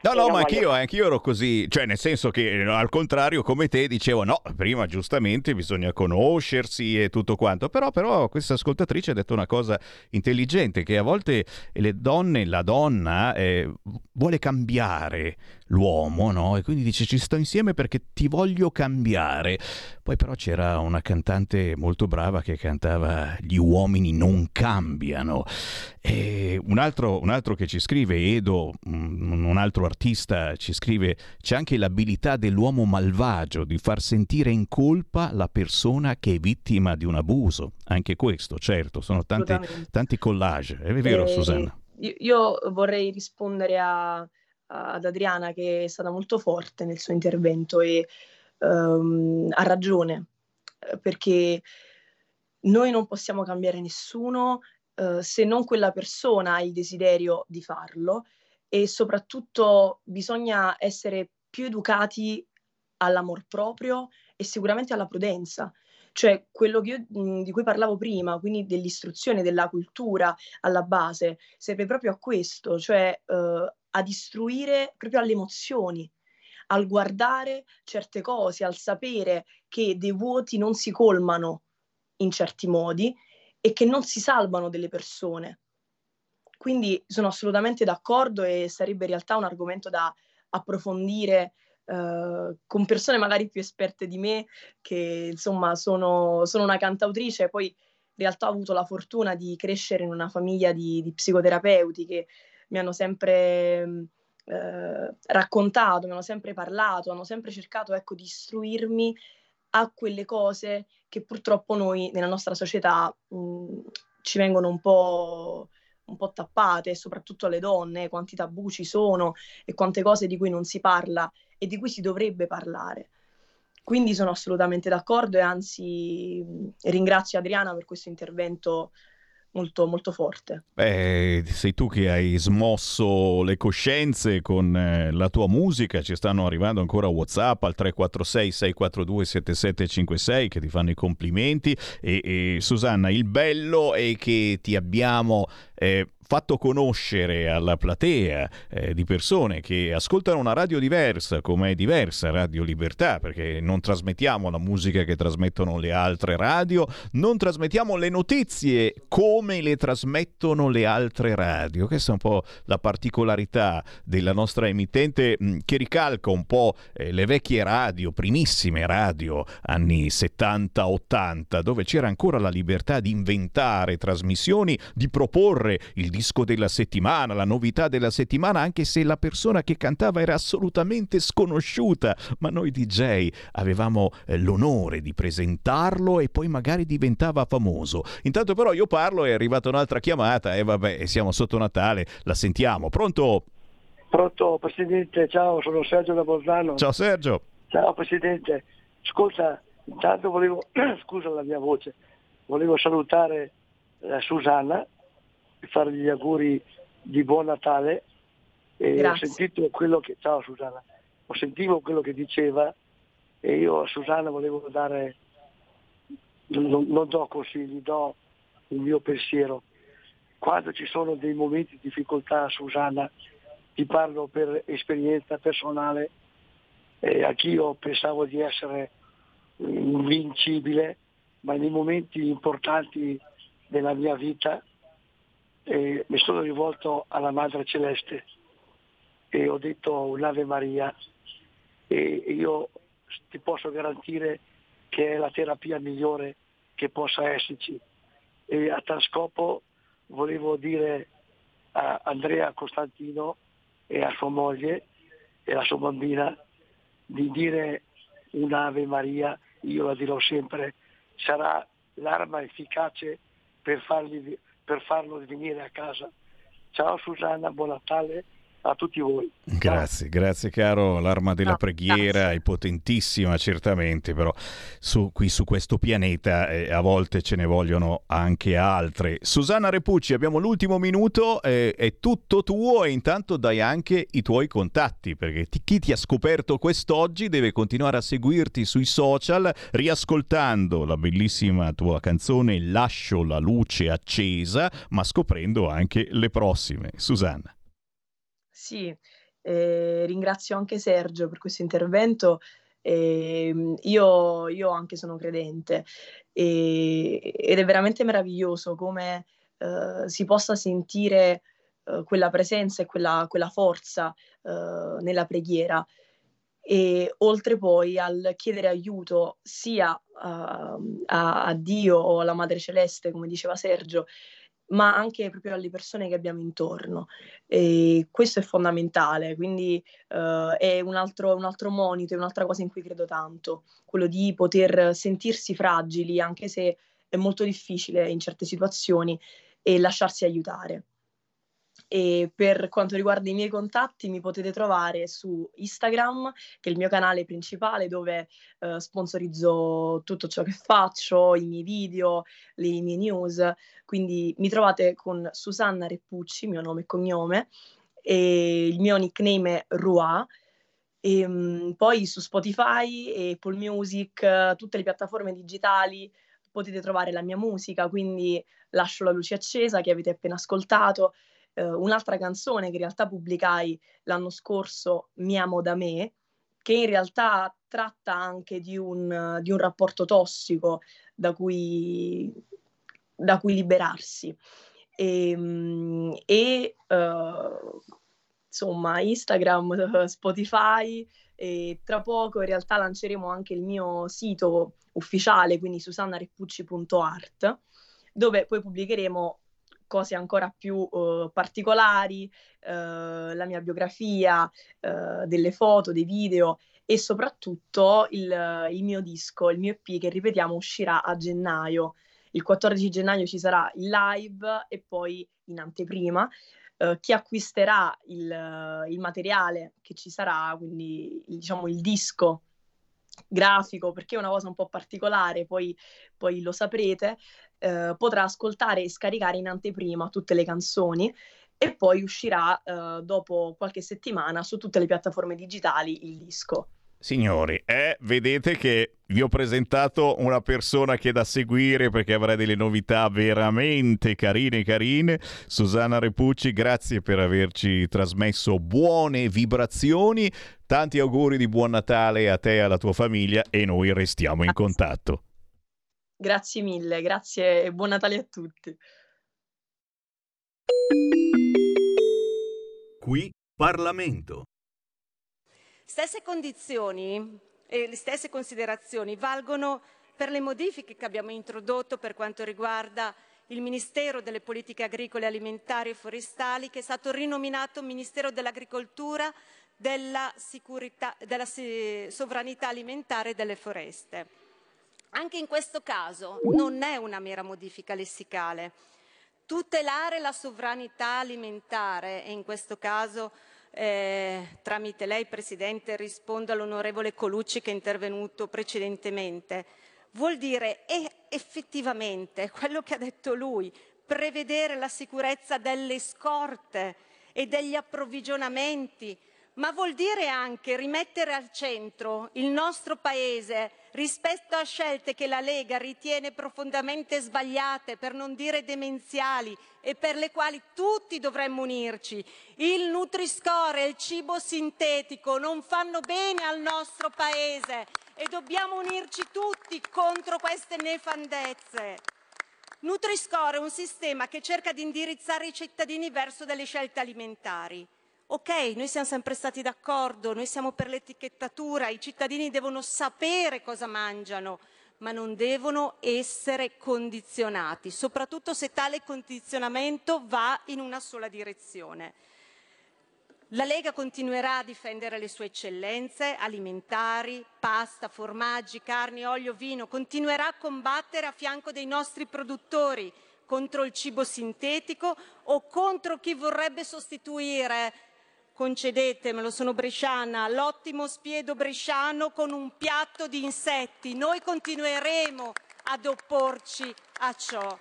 No, no, ma anch'io, anch'io ero così, cioè nel senso che eh, al contrario come te dicevo no, prima giustamente bisogna conoscersi e tutto quanto, però, però questa ascoltatrice ha detto una cosa intelligente, che a volte le donne, la donna eh, vuole cambiare l'uomo, no? E quindi dice ci sto insieme perché ti voglio cambiare. Poi però c'era una cantante molto brava che cantava Gli uomini non cambiano. E un altro, un altro che ci scrive, Edo, un altro artista ci scrive, c'è anche l'abilità dell'uomo malvagio di far sentire in colpa la persona che è vittima di un abuso. Anche questo, certo, sono tanti, tanti collage. È vero, Eh, Susanna? Io, io vorrei rispondere a- ad Adriana che è stata molto forte nel suo intervento e ehm, ha ragione, eh, perché noi non possiamo cambiare nessuno eh, se non quella persona ha il desiderio di farlo e soprattutto bisogna essere più educati all'amor proprio e sicuramente alla prudenza. Cioè, quello io, mh, di cui parlavo prima, quindi dell'istruzione, della cultura alla base, serve proprio a questo, cioè eh, ad istruire proprio alle emozioni, al guardare certe cose, al sapere che dei vuoti non si colmano in certi modi e che non si salvano delle persone. Quindi sono assolutamente d'accordo e sarebbe in realtà un argomento da approfondire eh, con persone magari più esperte di me, che insomma sono, sono una cantautrice, poi in realtà ho avuto la fortuna di crescere in una famiglia di, di psicoterapeuti che mi hanno sempre mh, eh, raccontato, mi hanno sempre parlato, hanno sempre cercato ecco, di istruirmi a quelle cose che purtroppo noi nella nostra società mh, ci vengono un po', un po' tappate, soprattutto alle donne, quanti tabù ci sono e quante cose di cui non si parla e di cui si dovrebbe parlare. Quindi sono assolutamente d'accordo e anzi mh, ringrazio Adriana per questo intervento molto, molto forte. Beh, sei tu che hai smosso le coscienze con eh, la tua musica, ci stanno arrivando ancora WhatsApp al 346 642 7756 che ti fanno i complimenti e, e, Susanna, il bello è che ti abbiamo eh, fatto conoscere alla platea eh, di persone che ascoltano una radio diversa, come è diversa Radio Libertà, perché non trasmettiamo la musica che trasmettono le altre radio, non trasmettiamo le notizie come le trasmettono le altre radio. Questa è un po' la particolarità della nostra emittente mh, che ricalca un po' eh, le vecchie radio, primissime radio, anni 70-80, dove c'era ancora la libertà di inventare trasmissioni, di proporre il disco della settimana, la novità della settimana, anche se la persona che cantava era assolutamente sconosciuta, ma noi DJ avevamo eh, l'onore di presentarlo e poi magari diventava famoso. Intanto però io parlo, è arrivata un'altra chiamata e vabbè, siamo sotto Natale, la sentiamo. Pronto? Pronto Presidente, ciao, sono Sergio da Bolzano. Ciao Sergio. Ciao Presidente, ascolta, intanto volevo, scusa la mia voce, volevo salutare la Susanna e fargli gli auguri di buon Natale e ho sentito quello che, ciao Susanna, ho sentito quello che diceva e io a Susanna volevo dare, non, non do consigli, do il mio pensiero. Quando ci sono dei momenti di difficoltà, Susanna, ti parlo per esperienza personale, eh, anch'io pensavo di essere invincibile, ma nei momenti importanti della mia vita eh, mi sono rivolto alla Madre Celeste e ho detto un'Ave Maria e io ti posso garantire che è la terapia migliore che possa esserci. E a tal scopo volevo dire a Andrea Costantino e a sua moglie e alla sua bambina di dire un'Ave Maria, io la dirò sempre, sarà l'arma efficace per, fargli, per farlo venire a casa. Ciao Susanna, buon Natale a tutti voi. Grazie, grazie caro, l'arma della No, preghiera grazie. è potentissima certamente, però su, qui su questo pianeta eh, a volte ce ne vogliono anche altre. Susanna Repucci, abbiamo l'ultimo minuto, eh, è tutto tuo e intanto dai anche i tuoi contatti, perché ti- chi ti ha scoperto quest'oggi deve continuare a seguirti sui social riascoltando la bellissima tua canzone Lascio la luce accesa, ma scoprendo anche le prossime. Susanna. Sì, eh, ringrazio anche Sergio per questo intervento. Ehm, io, io anche sono credente e- ed è veramente meraviglioso come eh, si possa sentire eh, quella presenza e quella, quella forza eh, nella preghiera. E oltre poi al chiedere aiuto sia uh, a, a Dio o alla Madre Celeste, come diceva Sergio, ma anche proprio alle persone che abbiamo intorno. E questo è fondamentale, quindi uh, è un altro, un altro monito, è un'altra cosa in cui credo tanto, quello di poter sentirsi fragili, anche se è molto difficile in certe situazioni, e lasciarsi aiutare. E per quanto riguarda i miei contatti mi potete trovare su Instagram, che è il mio canale principale dove eh, sponsorizzo tutto ciò che faccio, i miei video, le mie news, quindi mi trovate con Susanna Reppucci, mio nome e cognome, e il mio nickname è Rua. E, um, poi su Spotify Apple Music, tutte le piattaforme digitali potete trovare la mia musica, quindi lascio la luce accesa che avete appena ascoltato eh, un'altra canzone che in realtà pubblicai l'anno scorso, Mi amo da me, che in realtà tratta anche di un, di un rapporto tossico da cui, da cui liberarsi. Ehm, e, e uh, insomma Instagram, Spotify e tra poco in realtà lanceremo anche il mio sito ufficiale, quindi susannareppucci.art, dove poi pubblicheremo cose ancora più uh, particolari, uh, la mia biografia, uh, delle foto, dei video e soprattutto il, il, mio disco, il mio EP che ripetiamo uscirà a gennaio. Il 14 gennaio ci sarà il live e poi in anteprima. chi acquisterà il, il, materiale che ci sarà, quindi diciamo il disco grafico, perché è una cosa un po' particolare, poi, poi lo saprete, eh, potrà ascoltare e scaricare in anteprima tutte le canzoni e poi uscirà eh, dopo qualche settimana su tutte le piattaforme digitali il disco. Signori, eh, vedete che vi ho presentato una persona che è da seguire perché avrà delle novità veramente carine carine. Susanna Repucci, grazie per averci trasmesso buone vibrazioni. Tanti auguri di buon Natale a te e alla tua famiglia e noi restiamo in contatto. Grazie mille, grazie e buon Natale a tutti. Qui Parlamento. Stesse condizioni e le stesse considerazioni valgono per le modifiche che abbiamo introdotto per quanto riguarda il Ministero delle Politiche Agricole, Alimentari e Forestali, che è stato rinominato Ministero dell'Agricoltura, della, della Sovranità Alimentare e delle Foreste. Anche in questo caso non è una mera modifica lessicale. Tutelare la sovranità alimentare, e in questo caso eh, tramite lei Presidente rispondo all'onorevole Colucci che è intervenuto precedentemente, vuol dire effettivamente quello che ha detto lui, prevedere la sicurezza delle scorte e degli approvvigionamenti, ma vuol dire anche rimettere al centro il nostro Paese rispetto a scelte che la Lega ritiene profondamente sbagliate, per non dire demenziali, e per le quali tutti dovremmo unirci. Il Nutri-Score e il cibo sintetico non fanno bene al nostro Paese e dobbiamo unirci tutti contro queste nefandezze. Nutri-Score è un sistema che cerca di indirizzare i cittadini verso delle scelte alimentari Ok, noi siamo sempre stati d'accordo, noi siamo per l'etichettatura, i cittadini devono sapere cosa mangiano, ma non devono essere condizionati, soprattutto se tale condizionamento va in una sola direzione. La Lega continuerà a difendere le sue eccellenze alimentari, pasta, formaggi, carni, olio, vino, continuerà a combattere a fianco dei nostri produttori contro il cibo sintetico o contro chi vorrebbe sostituire concedetemelo, sono bresciana, l'ottimo spiedo bresciano con un piatto di insetti. Noi continueremo ad opporci a ciò.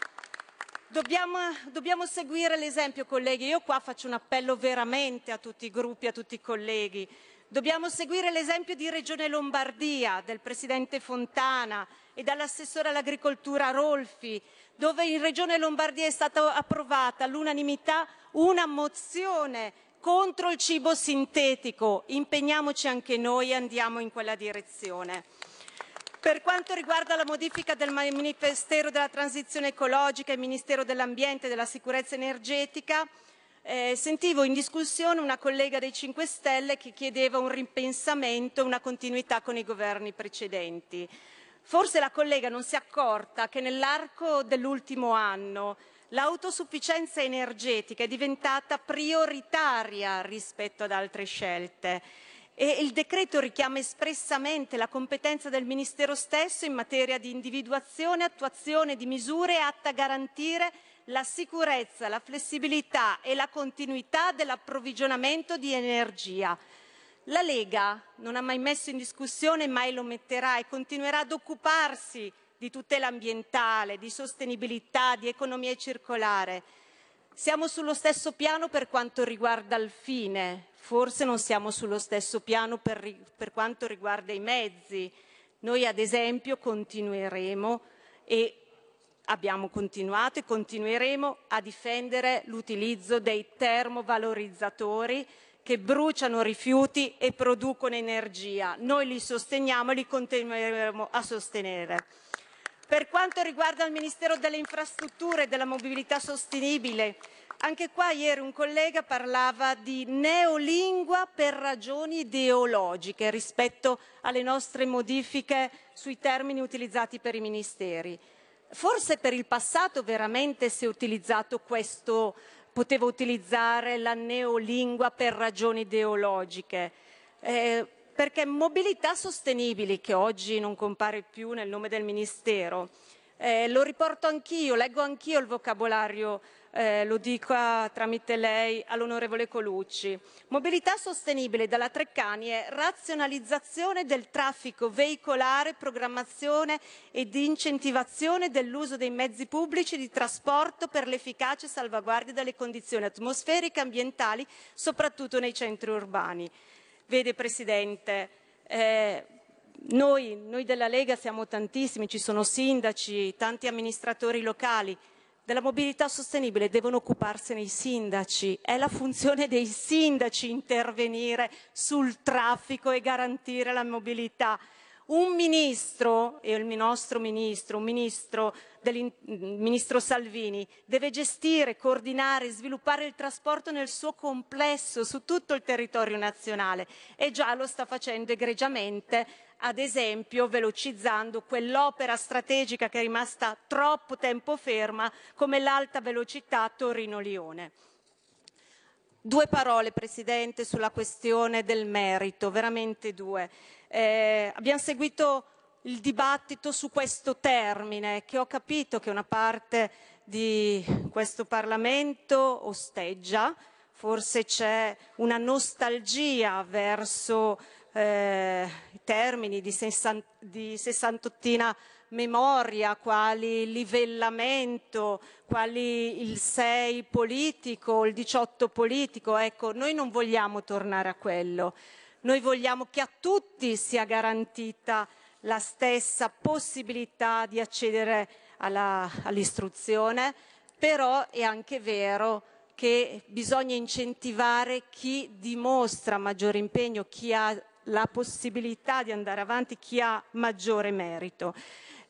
Dobbiamo, dobbiamo, seguire l'esempio, colleghi. Io qua faccio un appello veramente a tutti i gruppi, a tutti i colleghi. Dobbiamo seguire l'esempio di Regione Lombardia, del Presidente Fontana e dall'assessore all'agricoltura Rolfi, dove in Regione Lombardia è stata approvata all'unanimità una mozione contro il cibo sintetico. Impegniamoci anche noi e andiamo in quella direzione. Per quanto riguarda la modifica del Ministero della Transizione Ecologica e Ministero dell'Ambiente e della Sicurezza Energetica, eh, sentivo in discussione una collega dei 5 Stelle che chiedeva un ripensamento, una continuità con i governi precedenti. Forse la collega non si è accorta che nell'arco dell'ultimo anno l'autosufficienza energetica è diventata prioritaria rispetto ad altre scelte e il decreto richiama espressamente la competenza del Ministero stesso in materia di individuazione e attuazione di misure atte a garantire la sicurezza, la flessibilità e la continuità dell'approvvigionamento di energia. La Lega non ha mai messo in discussione, mai lo metterà e continuerà ad occuparsi di tutela ambientale, di sostenibilità, di economia circolare. Siamo sullo stesso piano per quanto riguarda il fine, forse non siamo sullo stesso piano per, per quanto riguarda i mezzi. Noi ad esempio continueremo e abbiamo continuato e continueremo a difendere l'utilizzo dei termovalorizzatori che bruciano rifiuti e producono energia. Noi li sosteniamo e li continueremo a sostenere. Per quanto riguarda il Ministero delle Infrastrutture e della Mobilità Sostenibile, anche qua ieri un collega parlava di neolingua per ragioni ideologiche rispetto alle nostre modifiche sui termini utilizzati per i ministeri. Forse per il passato veramente si è utilizzato questo, poteva utilizzare la neolingua per ragioni ideologiche. Eh, perché mobilità sostenibili, che oggi non compare più nel nome del Ministero, eh, lo riporto anch'io, leggo anch'io il vocabolario, eh, lo dico a, tramite lei all'onorevole Colucci. Mobilità sostenibile dalla Treccani è razionalizzazione del traffico veicolare, programmazione ed incentivazione dell'uso dei mezzi pubblici di trasporto per l'efficace salvaguardia delle condizioni atmosferiche e ambientali, soprattutto nei centri urbani. Vede Presidente, eh, noi, noi della Lega siamo tantissimi, ci sono sindaci, tanti amministratori locali, della mobilità sostenibile devono occuparsene i sindaci, è la funzione dei sindaci intervenire sul traffico e garantire la mobilità. Un ministro, e il nostro ministro, un ministro, del ministro Salvini, deve gestire, coordinare, sviluppare il trasporto nel suo complesso su tutto il territorio nazionale e già lo sta facendo egregiamente ad esempio velocizzando quell'opera strategica che è rimasta troppo tempo ferma come l'alta velocità Torino-Lione. Due parole, Presidente, sulla questione del merito, veramente due. Eh, abbiamo seguito il dibattito su questo termine che ho capito che una parte di questo Parlamento osteggia, forse c'è una nostalgia verso eh, termini di, sessan, di sessantottina memoria, quali livellamento, quali il 6 politico, il 18 politico. Ecco, noi non vogliamo tornare a quello. Noi vogliamo che a tutti sia garantita la stessa possibilità di accedere all'istruzione, però è anche vero che bisogna incentivare chi dimostra maggiore impegno, chi ha la possibilità di andare avanti, chi ha maggiore merito.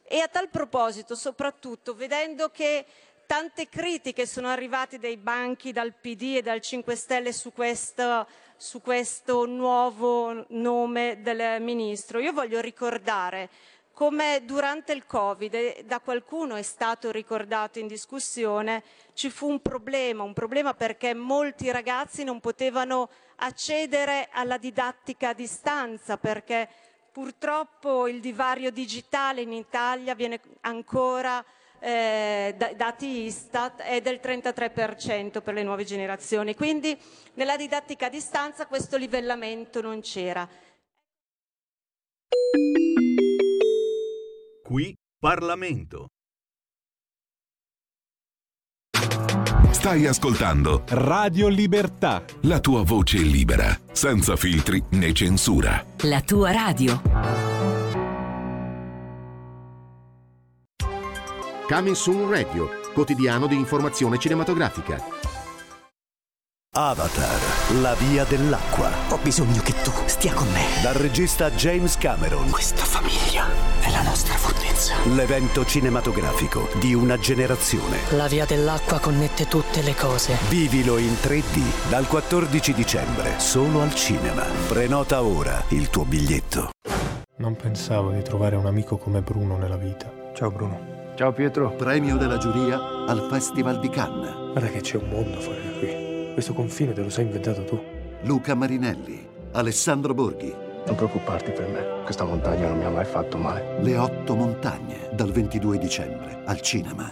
E a tal proposito, soprattutto, vedendo che tante critiche sono arrivate dai banchi, dal PD e dal 5 Stelle su questo, su questo nuovo nome del Ministro, io voglio ricordare come durante il Covid, da qualcuno è stato ricordato in discussione, ci fu un problema, un problema perché molti ragazzi non potevano accedere alla didattica a distanza perché purtroppo il divario digitale in Italia viene ancora eh, dati Istat è del 33% per le nuove generazioni, quindi nella didattica a distanza questo livellamento non c'era. Qui Parlamento. Stai ascoltando Radio Libertà. La tua voce libera, senza filtri né censura. La tua radio. Coming Soon Radio, quotidiano di informazione cinematografica. Avatar, la via dell'acqua. Ho bisogno che tu stia con me. Dal regista James Cameron. Questa famiglia è la nostra fortezza. L'evento cinematografico di una generazione. La via dell'acqua connette tutte le cose. Vivilo in 3D dal 14 dicembre, solo al cinema. Prenota ora il tuo biglietto. Non pensavo di trovare un amico come Bruno nella vita. Ciao Bruno. Ciao Pietro. Premio della giuria al Festival di Cannes. Guarda che c'è un mondo fuori da qui. Questo confine te lo sei inventato tu. Luca Marinelli, Alessandro Borghi. Non preoccuparti per me, questa montagna non mi ha mai fatto male. Le otto montagne, dal 22 dicembre, al cinema.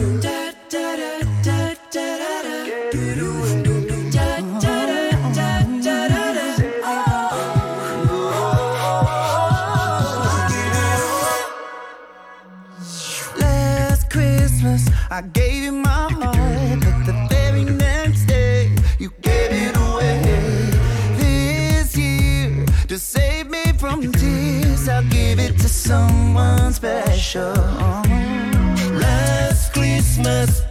someone special. Last Christmas,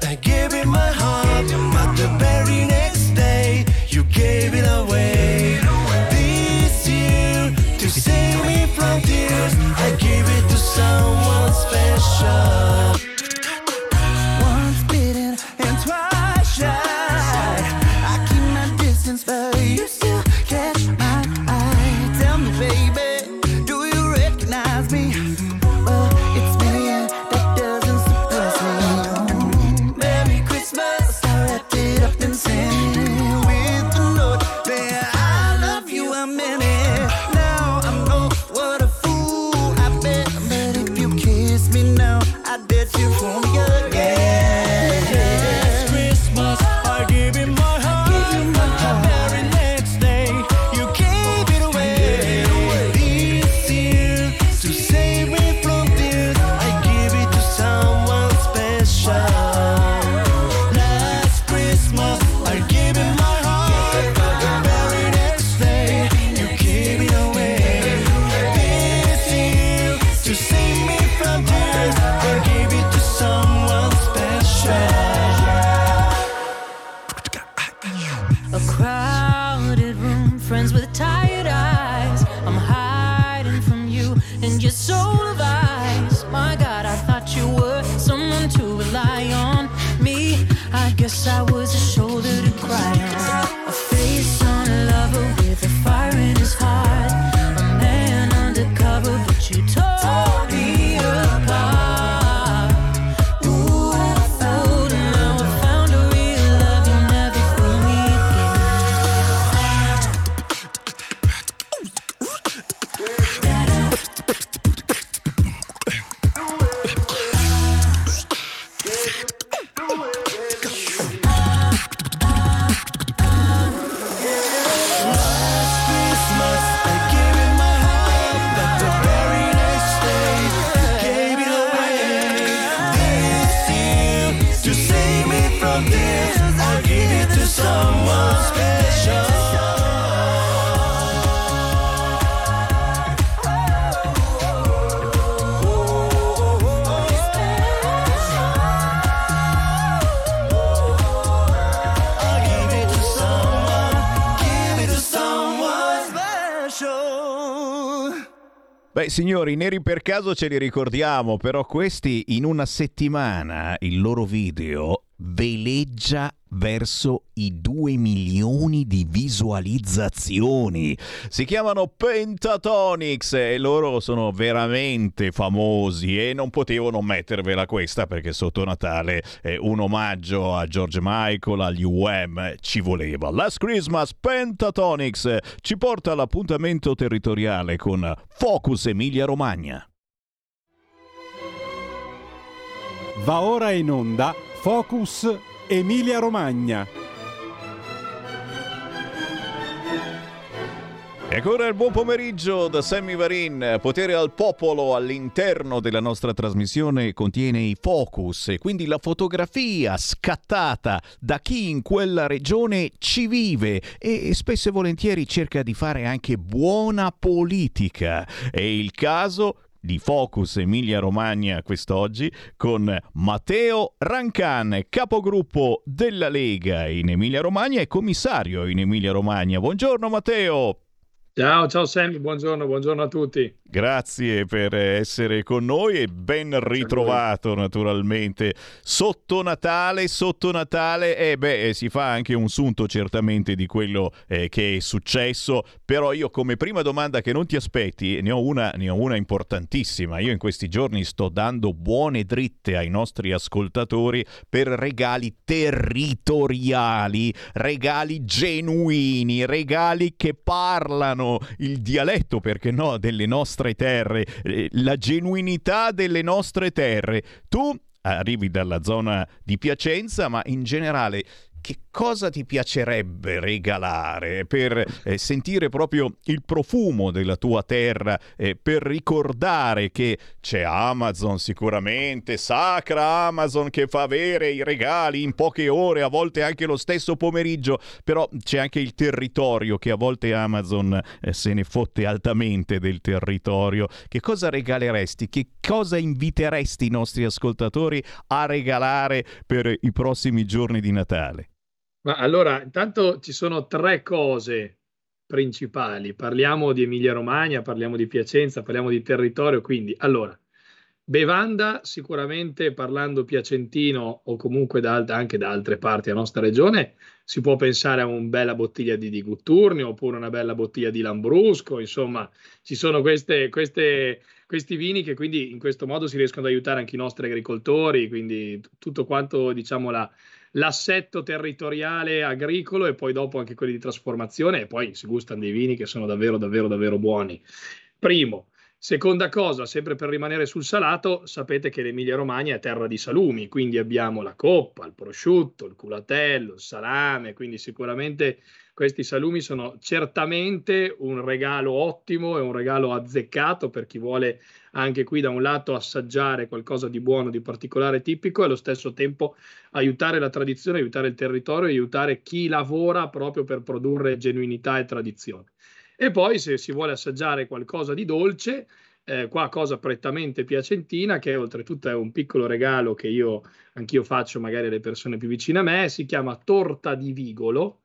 Signori, neri per caso ce li ricordiamo, però questi in una settimana il loro video veleggia verso i 2 milioni di visualizzazioni. Si chiamano Pentatonix e loro sono veramente famosi e non potevo non mettervela questa perché sotto Natale è un omaggio a George Michael, agli UM, ci voleva. Last Christmas Pentatonix ci porta all'appuntamento territoriale con Focus Emilia Romagna. Va ora in onda Focus Emilia Romagna. E ancora il buon pomeriggio da Sammy Varin. Potere al popolo all'interno della nostra trasmissione contiene i focus e quindi la fotografia scattata da chi in quella regione ci vive e spesso e volentieri cerca di fare anche buona politica. È il caso di Focus Emilia Romagna quest'oggi con Matteo Rancan, capogruppo della Lega in Emilia Romagna e commissario in Emilia Romagna. Buongiorno Matteo. Ciao, ciao Sammy, buongiorno, buongiorno a tutti. Grazie per essere con noi e ben ritrovato naturalmente. Sotto Natale, sotto Natale, eh beh, si fa anche un sunto certamente di quello eh, che è successo, però io come prima domanda che non ti aspetti, ne ho, una, ne ho una importantissima. Io in questi giorni sto dando buone dritte ai nostri ascoltatori per regali territoriali, regali genuini, regali che parlano il dialetto, perché no, delle nostre terre, eh, la genuinità delle nostre terre. Tu arrivi dalla zona di Piacenza, ma in generale che cosa ti piacerebbe regalare per eh, sentire proprio il profumo della tua terra, eh, per ricordare che c'è Amazon sicuramente, sacra Amazon che fa avere i regali in poche ore, a volte anche lo stesso pomeriggio, però c'è anche il territorio che a volte Amazon eh, se ne fotte altamente del territorio. Che cosa regaleresti? Che cosa inviteresti i nostri ascoltatori a regalare per i prossimi giorni di Natale? Ma allora, intanto ci sono tre cose principali. Parliamo di Emilia-Romagna, parliamo di Piacenza, parliamo di territorio. Quindi, allora, bevanda, sicuramente parlando piacentino o comunque da, anche da altre parti della nostra regione, si può pensare a una bella bottiglia di, di Gutturni oppure una bella bottiglia di Lambrusco. Insomma, ci sono queste, queste, questi vini che quindi in questo modo si riescono ad aiutare anche i nostri agricoltori. Quindi tutto quanto, diciamo, la l'assetto territoriale agricolo e poi dopo anche quelli di trasformazione e poi si gustano dei vini che sono davvero davvero davvero buoni. Primo. Seconda cosa, sempre per rimanere sul salato, sapete che l'Emilia Romagna è terra di salumi, quindi abbiamo la coppa, il prosciutto, il culatello, il salame, quindi sicuramente questi salumi sono certamente un regalo ottimo e un regalo azzeccato per chi vuole anche qui da un lato assaggiare qualcosa di buono, di particolare tipico e allo stesso tempo aiutare la tradizione, aiutare il territorio, aiutare chi lavora proprio per produrre genuinità e tradizione. E poi se si vuole assaggiare qualcosa di dolce, eh, qua cosa prettamente piacentina, che oltretutto è un piccolo regalo che io anch'io faccio magari alle persone più vicine a me, si chiama torta di vigolo,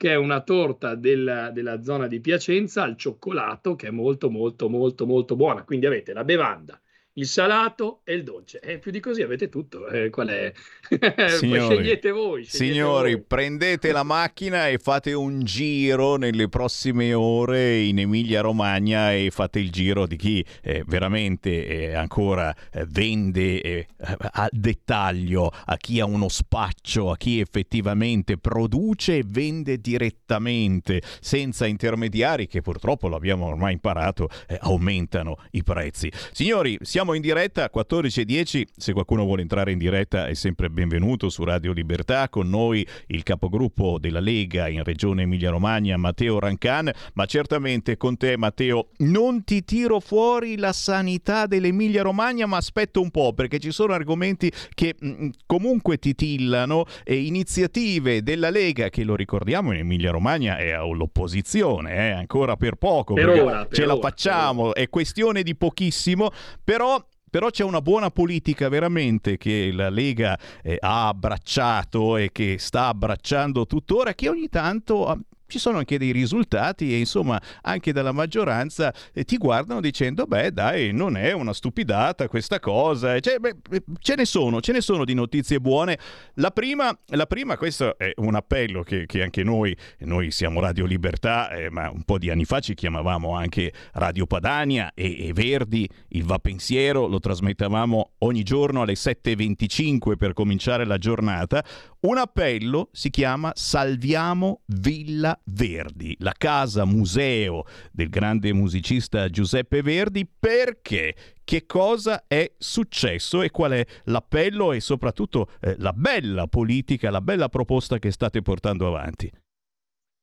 che è una torta della, della zona di Piacenza al cioccolato, che è molto molto molto molto buona. Quindi avete la bevanda, il salato e il dolce. E più di così avete tutto. Eh, qual è? Signori, scegliete voi. Scegliete signori voi. prendete la macchina e fate un giro nelle prossime ore in Emilia Romagna e fate il giro di chi eh, veramente eh, ancora eh, vende eh, a dettaglio, a chi ha uno spaccio, a chi effettivamente produce e vende direttamente, senza intermediari che purtroppo l'abbiamo ormai imparato, eh, aumentano i prezzi. Signori, siamo in diretta a 14.10, se qualcuno vuole entrare in diretta è sempre benvenuto su Radio Libertà, con noi il capogruppo della Lega in Regione Emilia-Romagna, Matteo Rancan, ma certamente con te Matteo non ti tiro fuori la sanità dell'Emilia-Romagna, ma aspetto un po' perché ci sono argomenti che mh, comunque titillano e iniziative della Lega che lo ricordiamo in Emilia-Romagna è all'opposizione, eh, ancora per poco, Per ora, per ce la ora, facciamo, è questione di pochissimo, però però c'è una buona politica veramente che la Lega eh, ha abbracciato e che sta abbracciando tuttora, che ogni tanto ah, ci sono anche dei risultati e insomma anche dalla maggioranza eh, ti guardano dicendo beh dai non è una stupidata questa cosa. Cioè, beh, ce ne sono ce ne sono di notizie buone. La prima, la prima questo è un appello che, che anche noi noi siamo Radio Libertà eh, ma un po' di anni fa ci chiamavamo anche Radio Padania e, e Verdi il Va Pensiero lo trasmettavamo ogni giorno alle 7.25 per cominciare la giornata. Un appello si chiama Salviamo Villa Verdi, la casa museo del grande musicista Giuseppe Verdi, perché che cosa è successo e qual è l'appello e soprattutto eh, la bella politica, la bella proposta che state portando avanti.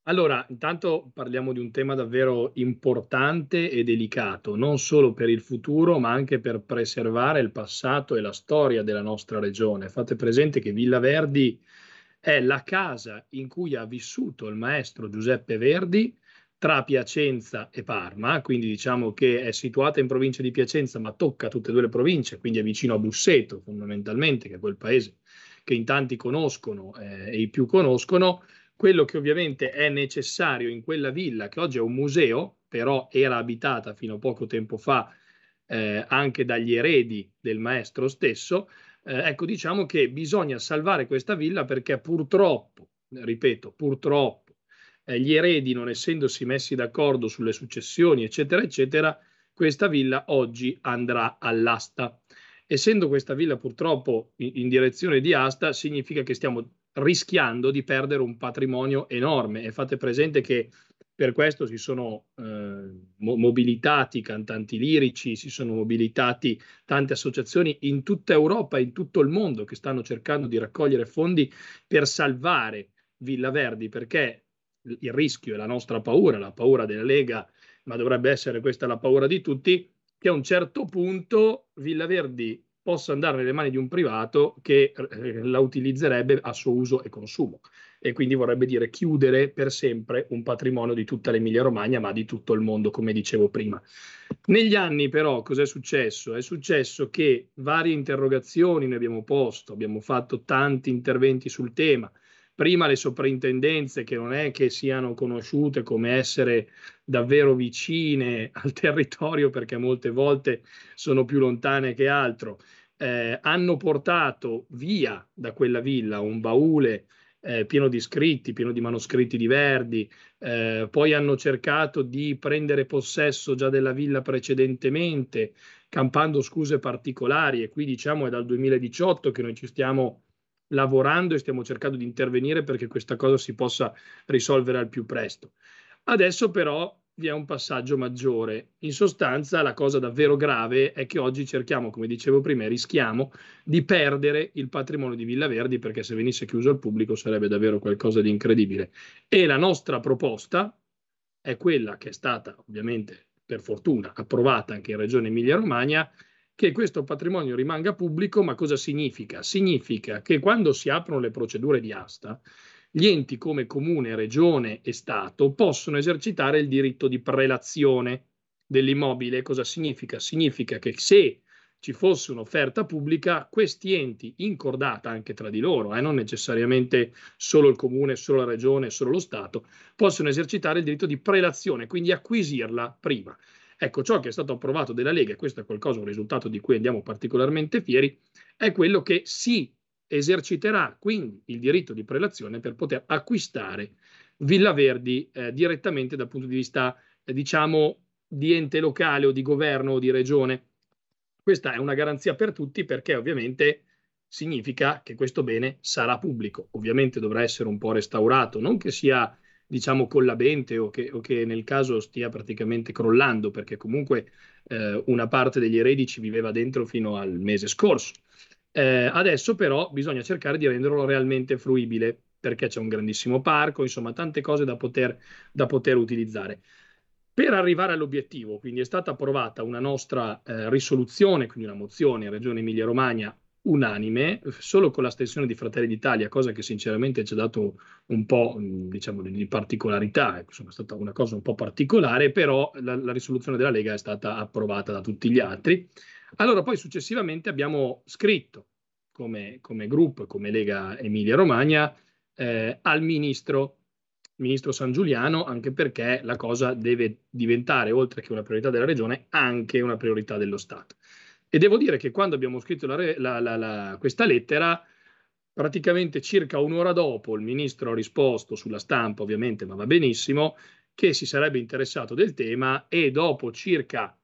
Allora, intanto parliamo di un tema davvero importante e delicato, non solo per il futuro, ma anche per preservare il passato e la storia della nostra regione. Fate presente che Villa Verdi è la casa in cui ha vissuto il maestro Giuseppe Verdi tra Piacenza e Parma, quindi diciamo che è situata in provincia di Piacenza, ma tocca tutte e due le province, quindi è vicino a Busseto fondamentalmente, che è quel paese che in tanti conoscono eh, e i più conoscono. Quello che ovviamente è necessario in quella villa, che oggi è un museo, però era abitata fino a poco tempo fa eh, anche dagli eredi del maestro stesso, eh, ecco diciamo che bisogna salvare questa villa perché purtroppo, ripeto, purtroppo, eh, gli eredi non essendosi messi d'accordo sulle successioni, eccetera, eccetera, questa villa oggi andrà all'asta. Essendo questa villa purtroppo in, in direzione di asta, significa che stiamo rischiando di perdere un patrimonio enorme e fate presente che per questo si sono eh, mobilitati cantanti lirici, si sono mobilitati tante associazioni in tutta Europa, in tutto il mondo che stanno cercando di raccogliere fondi per salvare Villa Verdi perché il rischio è la nostra paura, la paura della Lega, ma dovrebbe essere questa la paura di tutti, che a un certo punto Villa Verdi possa andare nelle mani di un privato che eh, la utilizzerebbe a suo uso e consumo e quindi vorrebbe dire chiudere per sempre un patrimonio di tutta l'Emilia Romagna, ma di tutto il mondo, come dicevo prima. Negli anni però cosa è successo? È successo che varie interrogazioni ne abbiamo posto, abbiamo fatto tanti interventi sul tema, prima le soprintendenze che non è che siano conosciute come essere davvero vicine al territorio perché molte volte sono più lontane che altro eh, hanno portato via da quella villa un baule eh, pieno di scritti, pieno di manoscritti di Verdi, eh, poi hanno cercato di prendere possesso già della villa precedentemente, campando scuse particolari e qui diciamo è dal 2018 che noi ci stiamo lavorando e stiamo cercando di intervenire perché questa cosa si possa risolvere al più presto. Adesso però vi è un passaggio maggiore. In sostanza, la cosa davvero grave è che oggi cerchiamo, come dicevo prima, rischiamo di perdere il patrimonio di Villa Verdi perché se venisse chiuso al pubblico sarebbe davvero qualcosa di incredibile. E la nostra proposta è quella che è stata ovviamente, per fortuna, approvata anche in Regione Emilia-Romagna, che questo patrimonio rimanga pubblico, ma cosa significa? Significa che quando si aprono le procedure di asta, gli enti come comune, regione e Stato possono esercitare il diritto di prelazione dell'immobile. Cosa significa? Significa che se ci fosse un'offerta pubblica, questi enti, incordata anche tra di loro, eh, non necessariamente solo il comune, solo la regione, solo lo Stato, possono esercitare il diritto di prelazione, quindi acquisirla prima. Ecco, ciò che è stato approvato dalla Lega, e questo è qualcosa, un risultato di cui andiamo particolarmente fieri, è quello che si eserciterà quindi il diritto di prelazione per poter acquistare Villa Verdi eh, direttamente dal punto di vista, eh, diciamo, di ente locale o di governo o di regione. Questa è una garanzia per tutti perché ovviamente significa che questo bene sarà pubblico. Ovviamente dovrà essere un po' restaurato, non che sia diciamo collabente o che, o che nel caso stia praticamente crollando, perché comunque eh, una parte degli eredi ci viveva dentro fino al mese scorso. Eh, adesso però bisogna cercare di renderlo realmente fruibile perché c'è un grandissimo parco, insomma tante cose da poter, da poter utilizzare. Per arrivare all'obiettivo, quindi è stata approvata una nostra eh, risoluzione, quindi una mozione in Regione Emilia-Romagna unanime, solo con l'astensione di Fratelli d'Italia, cosa che sinceramente ci ha dato un po' diciamo, di particolarità, insomma è stata una cosa un po' particolare, però la, la risoluzione della Lega è stata approvata da tutti gli altri. Allora poi successivamente abbiamo scritto come, come gruppo, come Lega Emilia Romagna, eh, al ministro ministro San Giuliano, anche perché la cosa deve diventare, oltre che una priorità della regione, anche una priorità dello Stato. E devo dire che quando abbiamo scritto la, la, la, questa lettera, praticamente circa un'ora dopo il ministro ha risposto sulla stampa, ovviamente, ma va benissimo, che si sarebbe interessato del tema e dopo circa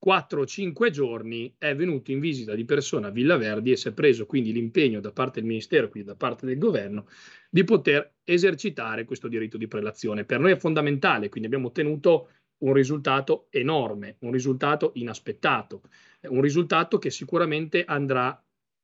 4 o 5 giorni è venuto in visita di persona a Villa Verdi e si è preso quindi l'impegno da parte del Ministero, quindi da parte del governo, di poter esercitare questo diritto di prelazione. Per noi è fondamentale, quindi abbiamo ottenuto un risultato enorme, un risultato inaspettato, un risultato che sicuramente andrà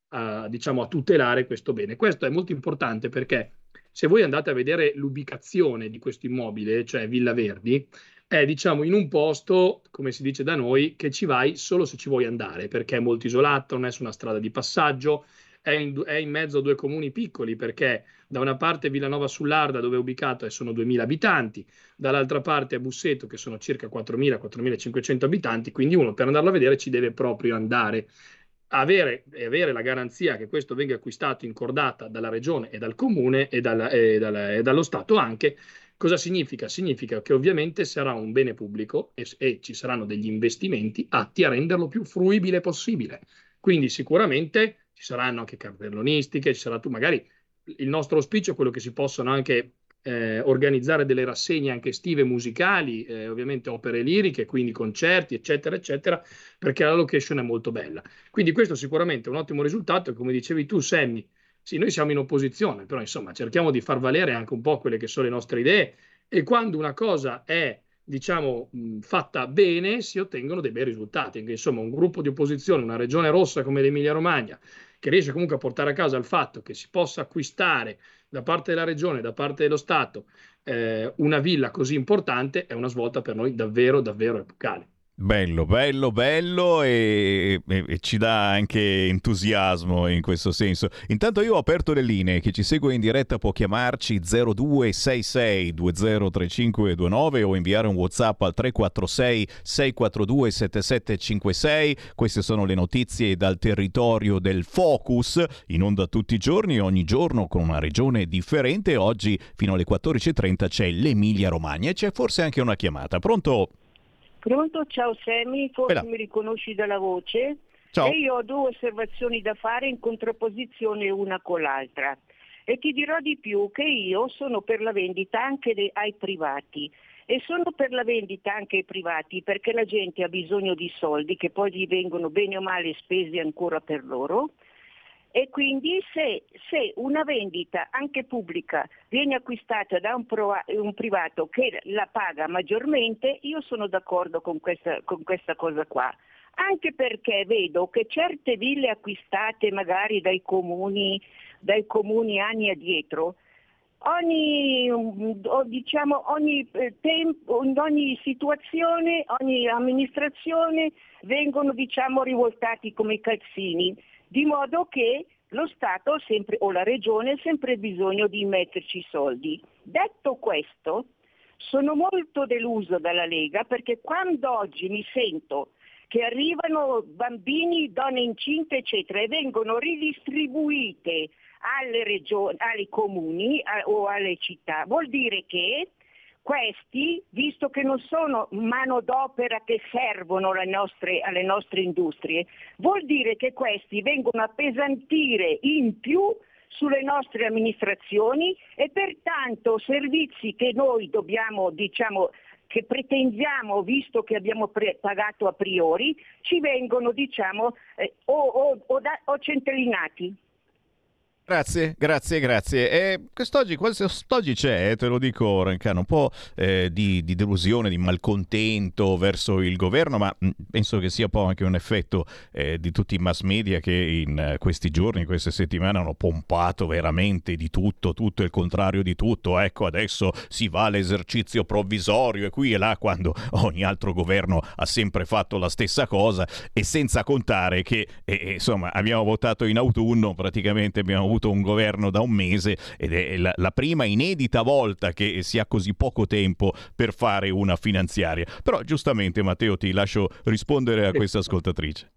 a, diciamo, a tutelare questo bene. Questo è molto importante perché se voi andate a vedere l'ubicazione di questo immobile, cioè Villa Verdi, è diciamo in un posto, come si dice da noi, che ci vai solo se ci vuoi andare, perché è molto isolato, non è su una strada di passaggio, è in, è in mezzo a due comuni piccoli, perché da una parte Villanova sull'Arda, dove è ubicato, sono 2.000 abitanti, dall'altra parte a Busseto, che sono circa 4.000-4.500 abitanti, quindi uno per andarlo a vedere ci deve proprio andare. Avere, avere, la garanzia che questo venga acquistato in dalla regione e dal comune e, dalla, e, dalla, e dallo Stato anche Cosa significa? Significa che ovviamente sarà un bene pubblico e, e, ci saranno degli investimenti atti a renderlo più fruibile possibile. Quindi sicuramente ci saranno anche cartellonistiche, ci sarà tu magari il nostro auspicio è quello che si possano anche eh, organizzare delle rassegne anche estive musicali, eh, ovviamente opere liriche, quindi concerti, eccetera, eccetera, perché la location è molto bella. Quindi questo sicuramente è un ottimo risultato e come dicevi tu, Sammy, sì, noi siamo in opposizione, però insomma cerchiamo di far valere anche un po' quelle che sono le nostre idee e quando una cosa è diciamo fatta bene si ottengono dei bei risultati. Insomma, un gruppo di opposizione, una regione rossa come l'Emilia Romagna, che riesce comunque a portare a casa il fatto che si possa acquistare da parte della regione, da parte dello Stato, eh, una villa così importante, è una svolta per noi davvero, davvero epocale. Bello, bello, bello e, e, e, ci dà anche entusiasmo in questo senso. Intanto io ho aperto le linee, chi ci segue in diretta può chiamarci 0266 203529 o inviare un Whatsapp al 346 642 7756. Queste sono le notizie dal territorio del Focus, in onda tutti i giorni, ogni giorno con una regione differente. Oggi fino alle 14.30 c'è l'Emilia Romagna e c'è forse anche una chiamata. Pronto? Pronto, ciao Semi, forse Bella. mi riconosci dalla voce? Ciao. E io ho due osservazioni da fare in contrapposizione una con l'altra. E ti dirò di più che io sono per la vendita anche ai privati. E sono per la vendita anche ai privati perché la gente ha bisogno di soldi che poi gli vengono bene o male spesi ancora per loro. E quindi se, se una vendita anche pubblica viene acquistata da un, pro- un privato che la paga maggiormente, io sono d'accordo con questa, con questa cosa qua. Anche perché vedo che certe ville acquistate magari dai comuni, dai comuni anni addietro, ogni, diciamo, ogni, eh, tempo, ogni situazione, ogni amministrazione vengono diciamo, rivoltati come calzini di modo che lo Stato sempre, o la Regione ha sempre bisogno di metterci soldi. Detto questo, sono molto deluso dalla Lega perché quando oggi mi sento che arrivano bambini, donne incinte, eccetera, e vengono ridistribuite alle regioni, ai comuni a, o alle città, vuol dire che questi, visto che non sono manodopera che servono alle nostre, alle nostre industrie, vuol dire che questi vengono a pesantire in più sulle nostre amministrazioni e pertanto servizi che noi dobbiamo, diciamo, che pretendiamo, visto che abbiamo pre- pagato a priori, ci vengono, diciamo, eh, o, o, o, da- o centellinati. Grazie, grazie, grazie. E quest'oggi, quest'oggi c'è, eh, te lo dico Rancano, un po' eh, di, di, delusione, di malcontento verso il governo, ma mh, penso che sia un po' anche un effetto eh, di tutti i mass media che in uh, questi giorni, in queste settimane hanno pompato veramente di tutto, tutto il contrario di tutto. Ecco, adesso si va all'esercizio provvisorio e qui e là quando ogni altro governo ha sempre fatto la stessa cosa e senza contare che, eh, insomma, abbiamo votato in autunno, praticamente abbiamo avuto avuto un governo da un mese ed è la, la, prima inedita volta che si ha così poco tempo per fare una finanziaria. Però giustamente Matteo ti lascio rispondere a questa ascoltatrice.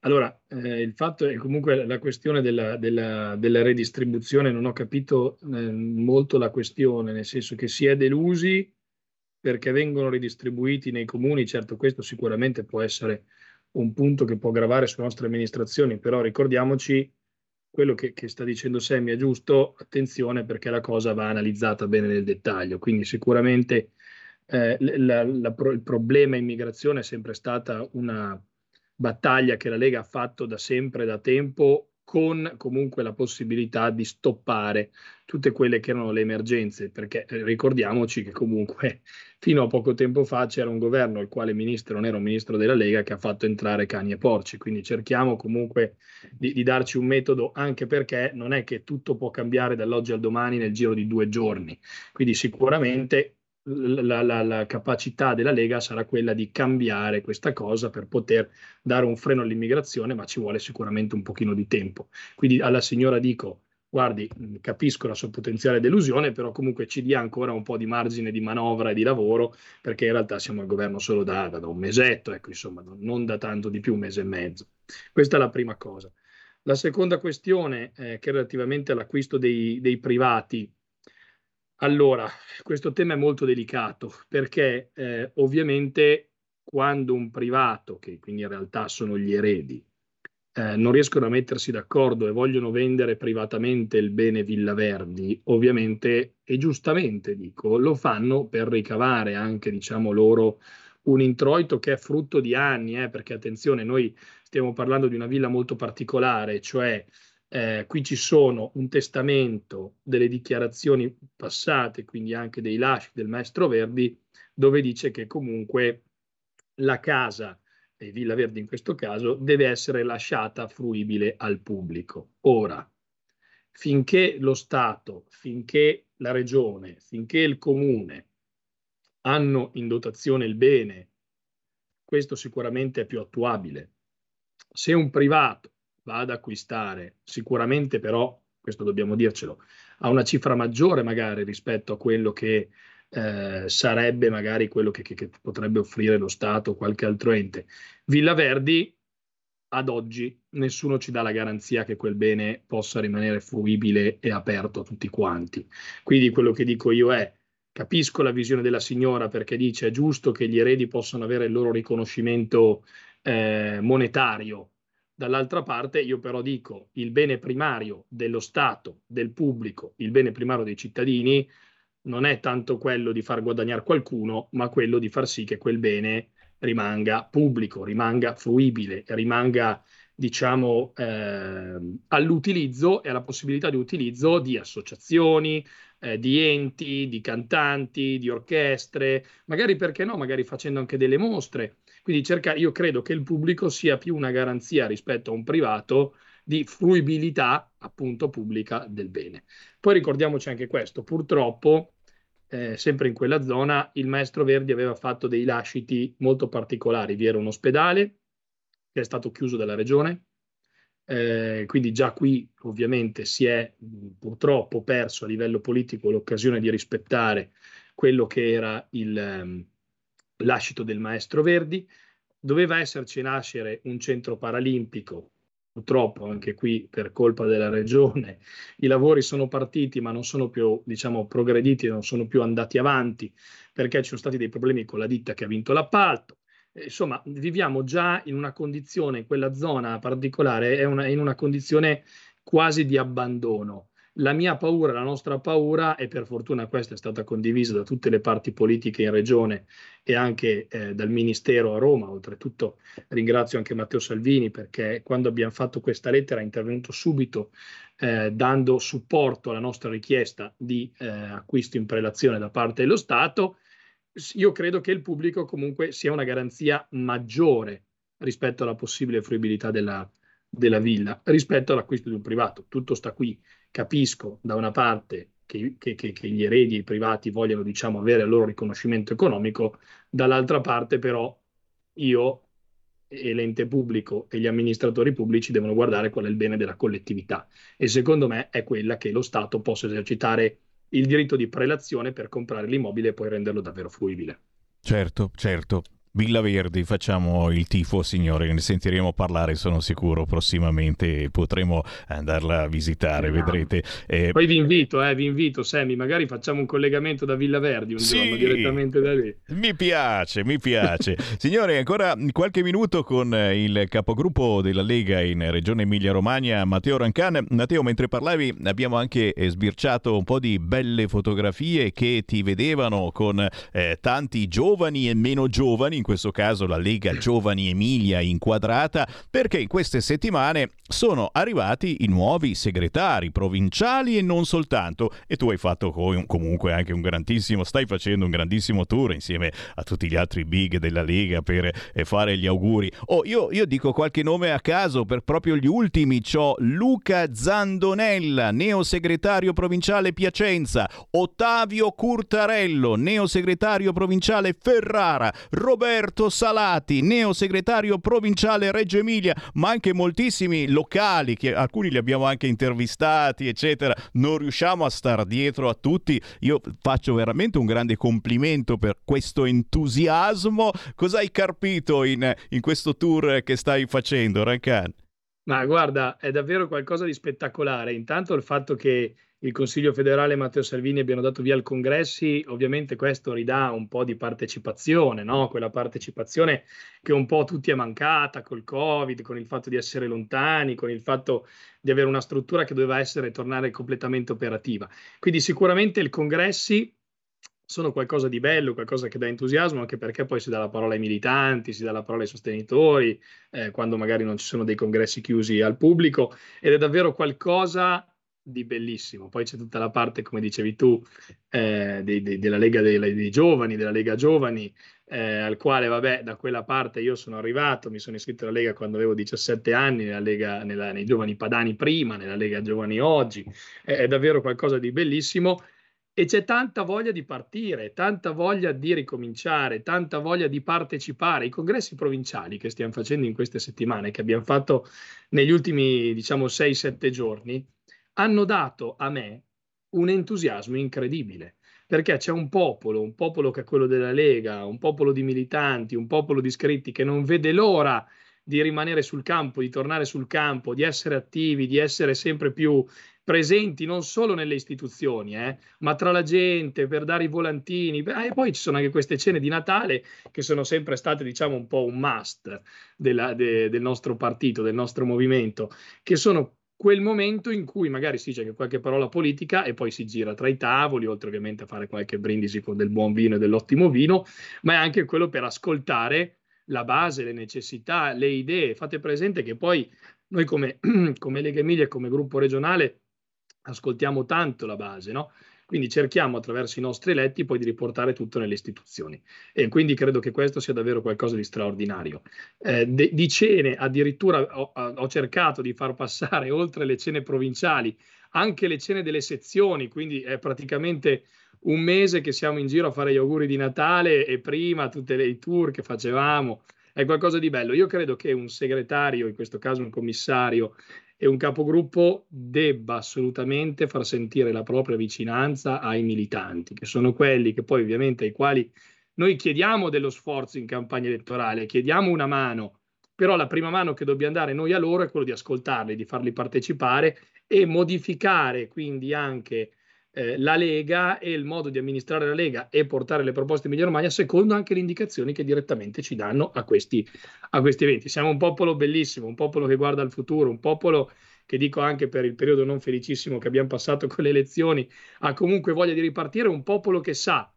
Allora, eh, il fatto è comunque la questione della, della- della redistribuzione, non ho capito eh, molto la questione, nel senso che si è delusi perché vengono ridistribuiti nei comuni, certo questo sicuramente può essere un punto che può gravare sulle nostre amministrazioni, però ricordiamoci quello che, che sta dicendo Sammy è giusto, attenzione perché la cosa va analizzata bene nel dettaglio, quindi sicuramente eh, la- la- il problema immigrazione è sempre stata una battaglia che la Lega ha fatto da sempre, da tempo, con comunque la possibilità di stoppare tutte quelle che erano le emergenze, perché eh, ricordiamoci che comunque fino a poco tempo fa c'era un governo il quale ministro non era un ministro della Lega che ha fatto entrare cani e porci, quindi cerchiamo comunque di, di darci un metodo anche perché non è che tutto può cambiare dall'oggi al domani nel giro di due giorni, quindi sicuramente la, la, la, capacità della Lega sarà quella di cambiare questa cosa per poter dare un freno all'immigrazione, ma ci vuole sicuramente un pochino di tempo. Quindi alla signora dico, guardi, capisco la sua potenziale delusione, però comunque ci dia ancora un po' di margine di manovra e di lavoro, perché in realtà siamo al governo solo da, da un mesetto, ecco, insomma, non da tanto di più, un mese e mezzo. Questa è la prima cosa. La seconda questione, eh, che è relativamente all'acquisto dei, dei privati, allora, questo tema è molto delicato perché eh, ovviamente quando un privato, che quindi in realtà sono gli eredi, eh, non riescono a mettersi d'accordo e vogliono vendere privatamente il bene Villa Verdi, ovviamente e giustamente dico, lo fanno per ricavare anche, diciamo loro, un introito che è frutto di anni, eh, perché attenzione, noi stiamo parlando di una villa molto particolare, cioè eh, qui ci sono un testamento delle dichiarazioni passate, quindi anche dei lasci del maestro Verdi, dove dice che comunque la casa, e Villa Verdi in questo caso, deve essere lasciata fruibile al pubblico. Ora, finché lo Stato, finché la Regione, finché il Comune hanno in dotazione il bene, questo sicuramente è più attuabile. Se un privato va ad acquistare, sicuramente però, questo dobbiamo dircelo, a una cifra maggiore magari rispetto a quello che eh, sarebbe magari quello che, che, che, potrebbe offrire lo Stato o qualche altro ente. Villa Verdi, ad oggi, nessuno ci dà la garanzia che quel bene possa rimanere fruibile e aperto a tutti quanti. Quindi quello che dico io è, capisco la visione della signora perché dice è giusto che gli eredi possano avere il loro riconoscimento eh, monetario Dall'altra parte io però dico il bene primario dello Stato, del pubblico, il bene primario dei cittadini non è tanto quello di far guadagnare qualcuno, ma quello di far sì che quel bene rimanga pubblico, rimanga fruibile, rimanga diciamo eh, all'utilizzo e alla possibilità di utilizzo di associazioni, eh, di enti, di cantanti, di orchestre, magari perché no, magari facendo anche delle mostre quindi cerca, io credo che il pubblico sia più una garanzia rispetto a un privato di fruibilità appunto pubblica del bene. Poi ricordiamoci anche questo, purtroppo eh, sempre in quella zona il maestro Verdi aveva fatto dei lasciti molto particolari, vi era un ospedale che è stato chiuso dalla regione, eh, quindi già qui ovviamente si è purtroppo perso a livello politico l'occasione di rispettare quello che era il... Um, lascito del maestro Verdi. Doveva esserci nascere un centro paralimpico, purtroppo anche qui per colpa della regione i lavori sono partiti ma non sono più diciamo progrediti, non sono più andati avanti perché ci sono stati dei problemi con la ditta che ha vinto l'appalto. Insomma, viviamo già in una condizione, in quella zona particolare, è una, in una condizione quasi di abbandono. La mia paura, la nostra paura, e per fortuna questa è stata condivisa da tutte le parti politiche in regione e anche eh, dal Ministero a Roma, oltretutto ringrazio anche Matteo Salvini perché quando abbiamo fatto questa lettera è intervenuto subito eh, dando supporto alla nostra richiesta di eh, acquisto in prelazione da parte dello Stato. Io credo che il pubblico comunque sia una garanzia maggiore rispetto alla possibile fruibilità della, della villa rispetto all'acquisto di un privato. Tutto sta qui capisco da una parte che, che, che, gli eredi privati vogliono diciamo, avere il loro riconoscimento economico, dall'altra parte però io e l'ente pubblico e gli amministratori pubblici devono guardare qual è il bene della collettività e secondo me è quella che lo Stato possa esercitare il diritto di prelazione per comprare l'immobile e poi renderlo davvero fruibile. Certo, certo. Villa Verdi, facciamo il tifo, signori, ne sentiremo parlare, sono sicuro, prossimamente potremo andarla a visitare, vedrete. Eh, Poi vi invito, eh, vi invito, Sammy, magari facciamo un collegamento da Villa Verdi un Sì. giorno direttamente da lì. Mi piace, mi piace. Signore, ancora qualche minuto con eh, il capogruppo della Lega in Regione Emilia-Romagna, Matteo Rancan. Matteo, mentre parlavi abbiamo anche eh, sbirciato un po' di belle fotografie che ti vedevano con eh, tanti giovani e meno giovani, in questo caso la Lega Giovani Emilia inquadrata, perché in queste settimane sono arrivati i nuovi segretari provinciali e non soltanto. E tu hai fatto co- comunque anche un grandissimo, stai facendo un grandissimo tour insieme a tutti gli altri big della Lega per eh, fare gli auguri. Oh, io, io dico qualche nome a caso per proprio gli ultimi. C'ho Luca Zandonella, neosegretario provinciale Piacenza, Ottavio Curtarello, neosegretario provinciale Ferrara, Roberto Salati, neosegretario provinciale Reggio Emilia, ma anche moltissimi locali, che alcuni li abbiamo anche intervistati, eccetera. Non riusciamo a star dietro a tutti. Io faccio veramente un grande complimento per questo entusiasmo. Cosa hai carpito in, in questo tour che stai facendo, Rancan? Ma guarda, è davvero qualcosa di spettacolare. Intanto il fatto che il Consiglio federale e Matteo Salvini abbiano dato via al congressi, ovviamente questo ridà un po' di partecipazione, no? Quella partecipazione che un po' tutti è mancata col Covid, con il fatto di essere lontani, con il fatto di avere una struttura che doveva essere tornare completamente operativa. Quindi sicuramente il congressi sono qualcosa di bello, qualcosa che dà entusiasmo, anche perché poi si dà la parola ai militanti, si dà la parola ai sostenitori, eh, quando magari non ci sono dei congressi chiusi al pubblico, ed è davvero qualcosa di bellissimo. Poi c'è tutta la parte, come dicevi tu, eh, dei- dei- della Lega dei, dei Giovani, della Lega Giovani, eh, al quale, vabbè, da quella parte io sono arrivato, mi sono iscritto alla Lega quando avevo 17 anni, nella Lega, nella- nei Giovani Padani prima, nella Lega Giovani oggi. È- è davvero qualcosa di bellissimo. E c'è tanta voglia di partire, tanta voglia di ricominciare, tanta voglia di partecipare. I congressi provinciali che stiamo facendo in queste settimane, che abbiamo fatto negli ultimi, diciamo, 6-7 giorni, hanno dato a me un entusiasmo incredibile. Perché c'è un popolo, un popolo che è quello della Lega, un popolo di militanti, un popolo di iscritti che non vede l'ora di rimanere sul campo, di tornare sul campo, di essere attivi, di essere sempre più presenti non solo nelle istituzioni, eh, ma tra la gente, per dare i volantini. Ah, E poi ci sono anche queste cene di Natale che sono sempre state, diciamo, un po' un must della- de- del nostro partito, del nostro movimento, che sono quel momento in cui magari si dice qualche parola politica e poi si gira tra i tavoli, oltre ovviamente a fare qualche brindisi con del buon vino e dell'ottimo vino, ma è anche quello per ascoltare la base, le necessità, le idee. Fate presente che poi noi come, come Lega Emilia e come gruppo regionale ascoltiamo tanto la base, no? Quindi cerchiamo attraverso i nostri eletti poi di riportare tutto nelle istituzioni e quindi credo che questo sia davvero qualcosa di straordinario. Eh, de- di cene addirittura ho, ho cercato di far passare oltre le cene provinciali anche le cene delle sezioni, quindi è praticamente un mese che siamo in giro a fare gli auguri di Natale e prima tutti i tour che facevamo. È qualcosa di bello. Io credo che un segretario, in questo caso un commissario e un capogruppo debba assolutamente far sentire la propria vicinanza ai militanti, che sono quelli che poi ovviamente ai quali noi chiediamo dello sforzo in campagna elettorale, chiediamo una mano, però la prima mano che dobbiamo dare noi a loro è quello di ascoltarli, di farli partecipare e modificare quindi anche eh, la Lega e il modo di amministrare la Lega e portare le proposte in Emilia Romagna secondo anche le indicazioni che direttamente ci danno a questi, a questi eventi. Siamo un popolo bellissimo, un popolo che guarda al futuro, un popolo che dico anche per il periodo non felicissimo che abbiamo passato con le elezioni, ha comunque voglia di ripartire, un popolo che sa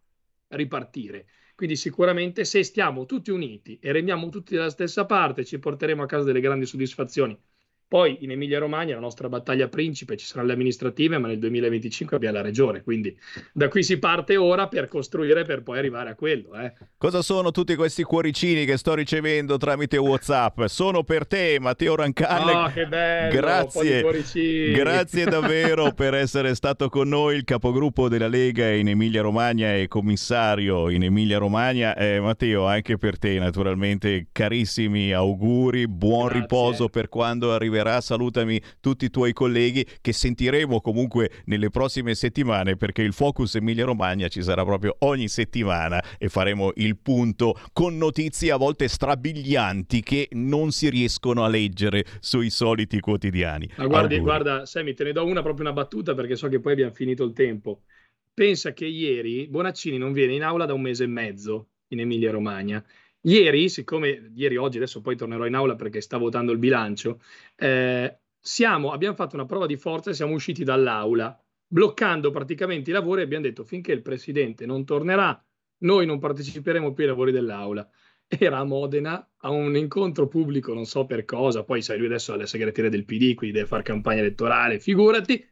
ripartire. Quindi sicuramente se stiamo tutti uniti e remiamo tutti dalla stessa parte, ci porteremo a casa delle grandi soddisfazioni. Poi in Emilia Romagna la nostra battaglia principe ci saranno le amministrative, ma nel 2025 abbiamo la regione, quindi da qui si parte ora per costruire per poi arrivare a quello. Eh. Cosa sono tutti questi cuoricini che sto ricevendo tramite WhatsApp? Sono per te, Matteo Rancan. Oh, che bello! Grazie. Grazie davvero per essere stato con noi, il capogruppo della Lega in Emilia Romagna e commissario in Emilia Romagna. Eh, Matteo, anche per te naturalmente carissimi auguri, buon Grazie. riposo per quando arriverai arriverà, salutami tutti i tuoi colleghi che sentiremo comunque nelle prossime settimane perché il Focus Emilia Romagna ci sarà proprio ogni settimana e faremo il punto con notizie a volte strabilianti che non si riescono a leggere sui soliti quotidiani. Ma guardi, Auguri. guarda, Sammy, te ne do una proprio una battuta perché so che poi abbiamo finito il tempo. Pensa che ieri Bonaccini non viene in aula da un mese e mezzo in Emilia Romagna. Ieri, siccome ieri, oggi, adesso poi tornerò in aula perché sta votando il bilancio, eh, siamo, abbiamo fatto una prova di forza e siamo usciti dall'aula, bloccando praticamente i lavori e abbiamo detto finché il presidente non tornerà, noi non parteciperemo più ai lavori dell'aula. Era a Modena a un incontro pubblico, non so per cosa, poi sai, lui adesso è alla segreteria del PD, quindi deve fare campagna elettorale, figurati,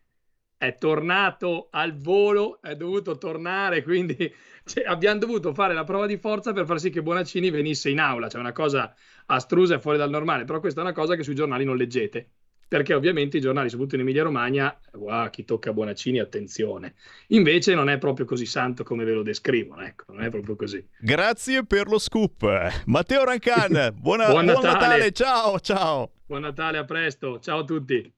è tornato al volo, è dovuto tornare, quindi cioè, abbiamo dovuto fare la prova di forza per far sì che Bonaccini venisse in aula, cioè una cosa astrusa e fuori dal normale, però questa è una cosa che sui giornali non leggete, perché ovviamente i giornali, soprattutto in Emilia Romagna, wow, chi tocca Bonaccini, attenzione. Invece non è proprio così santo come ve lo descrivono, ecco, non è proprio così. Grazie per lo scoop. Matteo Rancan, buona- Buon buon Natale. Natale, ciao ciao. Buon Natale, a presto, ciao a tutti.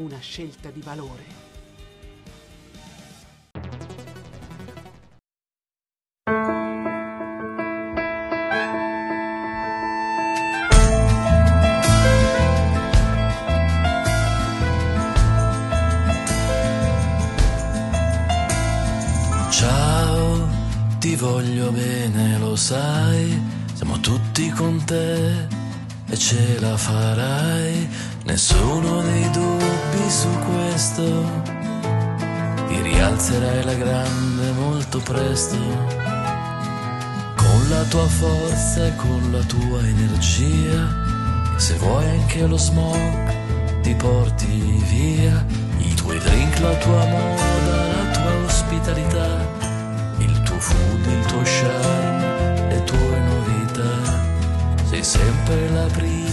una scelta di valore. Ciao, ti voglio bene, lo sai, siamo tutti con te e ce la farai, nessuno dei dubbi su questo, ti rialzerai la grande molto presto, con la tua forza e con la tua energia, se vuoi anche lo smog ti porti via, i tuoi drink, la tua moda, la tua ospitalità, il tuo food, il tuo charme, le tue novità. Sei sempre la prima,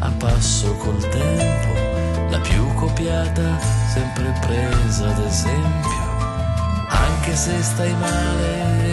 a passo col tempo, la più copiata, sempre presa ad esempio. Anche se stai male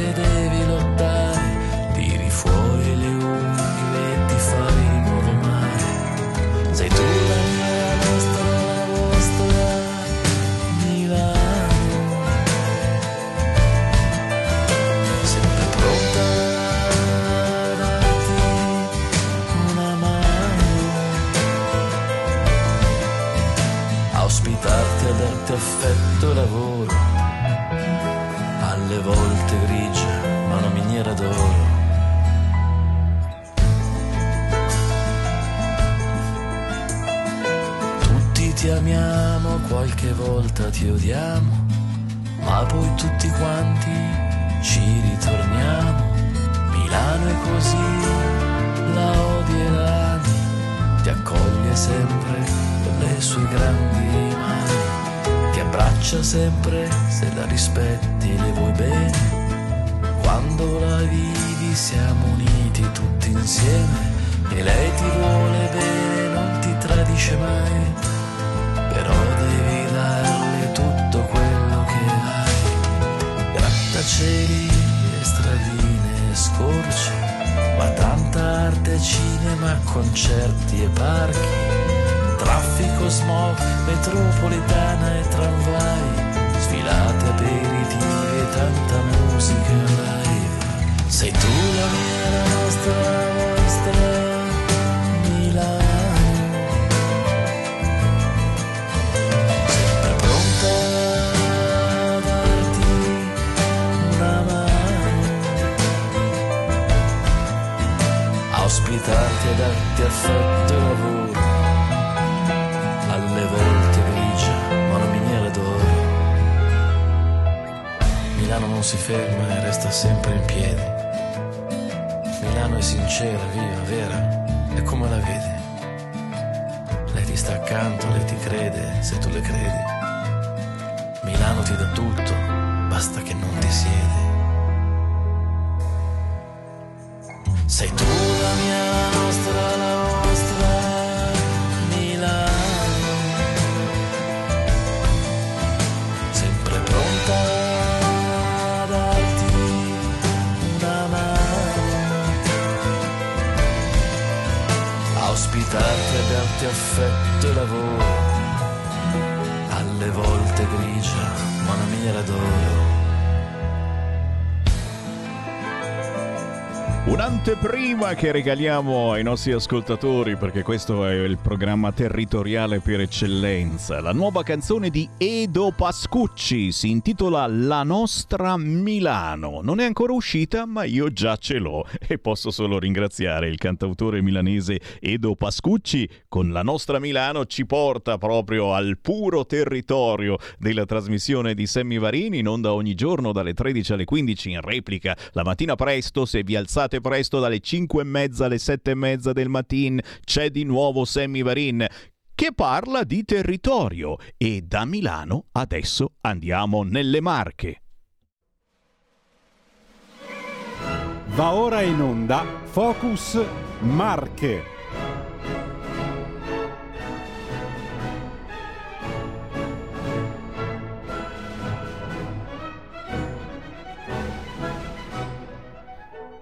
volta ti odiamo, ma poi tutti quanti ci ritorniamo. Milano è così, la odierai, ti accoglie sempre con le sue grandi mani, ti abbraccia sempre se la rispetti e le vuoi bene. Quando la vivi siamo uniti tutti insieme e lei ti vuole bene, non ti tradisce mai, però devi Grattacieli e stradine e scorci, ma tanta arte, cinema, concerti e parchi, traffico, smog, metropolitana e tramvai, sfilate, aperitivi e tanta musica live. Sei tu la mia, la nostra, ospitarti e darti affetto e lavoro, alle volte grigia, ma una miniera d'oro. Milano non si ferma e resta sempre in piedi. Milano è sincera, viva, vera, è come la vedi. Lei ti sta accanto, lei ti crede, se tu le credi. Milano ti dà tutto, basta che non ti siedi. Sei tu la. Sempre pronta a darti una. A ospitarti e darti affetto e lavoro. Alle volte grigia, ma una miniera d'oro. Un'anteprima che regaliamo ai nostri ascoltatori perché questo è il programma territoriale per eccellenza. La nuova canzone di Edo Pascucci si intitola La nostra Milano. Non è ancora uscita, ma io già ce l'ho e posso solo ringraziare il cantautore milanese Edo Pascucci con La nostra Milano ci porta proprio al puro territorio della trasmissione di Sammy Varini in onda ogni giorno dalle 13 alle 15 in replica la mattina presto se vi alzate presto dalle 5 e mezza alle 7 e mezza del mattino c'è di nuovo Sammy Varin che parla di territorio e da Milano adesso andiamo nelle Marche. Va ora in onda Focus Marche.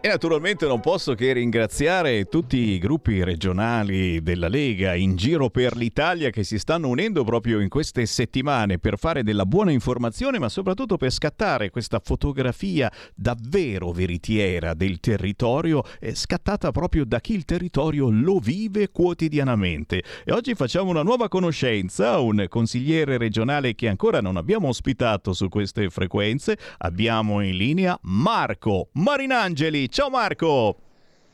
E naturalmente non posso che ringraziare tutti i gruppi regionali della Lega in giro per l'Italia che si stanno unendo proprio in queste settimane per fare della buona informazione, ma soprattutto per scattare questa fotografia davvero veritiera del territorio, eh, scattata proprio da chi il territorio lo vive quotidianamente. E oggi facciamo una nuova conoscenza, un consigliere regionale che ancora non abbiamo ospitato su queste frequenze. Abbiamo in linea Marco Marinangeli. Ciao Marco!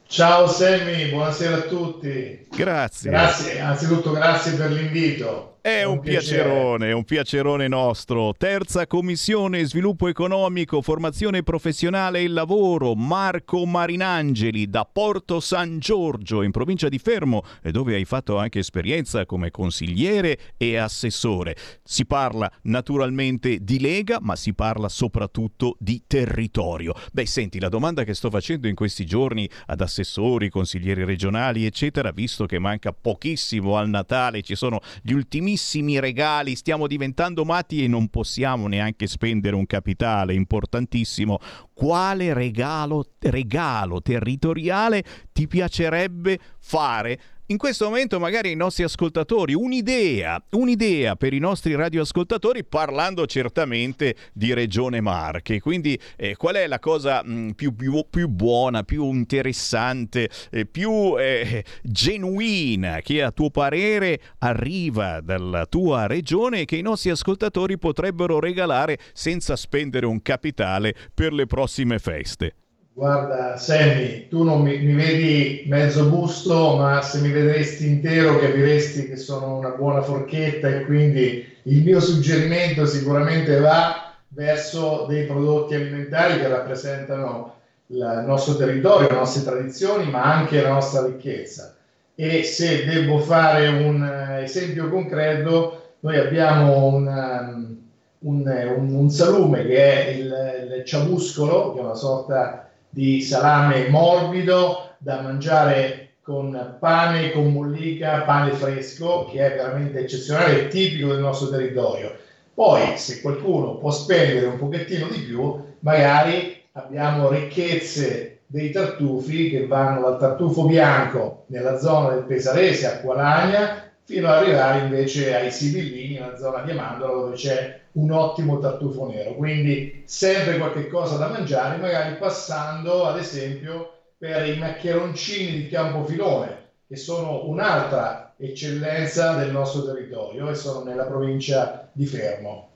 Ciao Sammy, buonasera a tutti. Grazie. Grazie, anzitutto grazie per l'invito. È un, piacere. piacerone, è un piacerone nostro. Terza commissione sviluppo economico, formazione professionale e lavoro, Marco Marinangeli da Porto San Giorgio in provincia di Fermo, e dove hai fatto anche esperienza come consigliere e assessore. Si parla naturalmente di Lega, ma si parla soprattutto di territorio. Beh, senti, la domanda che sto facendo in questi giorni ad assessori, consiglieri regionali, eccetera, visto che manca pochissimo al Natale, ci sono gli ultimi regali, stiamo diventando matti e non possiamo neanche spendere un capitale importantissimo. Quale regalo, regalo territoriale ti piacerebbe fare? In questo momento magari i nostri ascoltatori un'idea, un'idea per i nostri radioascoltatori parlando certamente di Regione Marche. Quindi eh, qual è la cosa mh, più, più, più, buona, più interessante, eh, più eh, genuina che a tuo parere arriva dalla tua regione e che i nostri ascoltatori potrebbero regalare senza spendere un capitale per le prossime feste? Guarda, Sammy, tu non mi, mi, vedi mezzo busto, ma se mi vedresti intero capiresti che sono una buona forchetta e quindi il mio suggerimento sicuramente va verso dei prodotti alimentari che rappresentano il nostro territorio, le nostre tradizioni, ma anche la nostra ricchezza. E se devo fare un esempio concreto, noi abbiamo un, un, un, un salume che è il, il ciabuscolo, che è una sorta di salame morbido da mangiare con pane con mollica, pane fresco, che è veramente eccezionale tipico del nostro territorio. Poi, se qualcuno può spendere un pochettino di più, magari abbiamo ricchezze dei tartufi che vanno dal tartufo bianco nella zona del Pesarese a Qualagna fino ad arrivare invece ai Sibillini, nella zona di Amandola dove c'è un ottimo tartufo nero. Quindi sempre qualche cosa da mangiare, magari passando ad esempio per i maccheroncini di Campofilone, che sono un'altra eccellenza del nostro territorio e sono nella provincia di Fermo.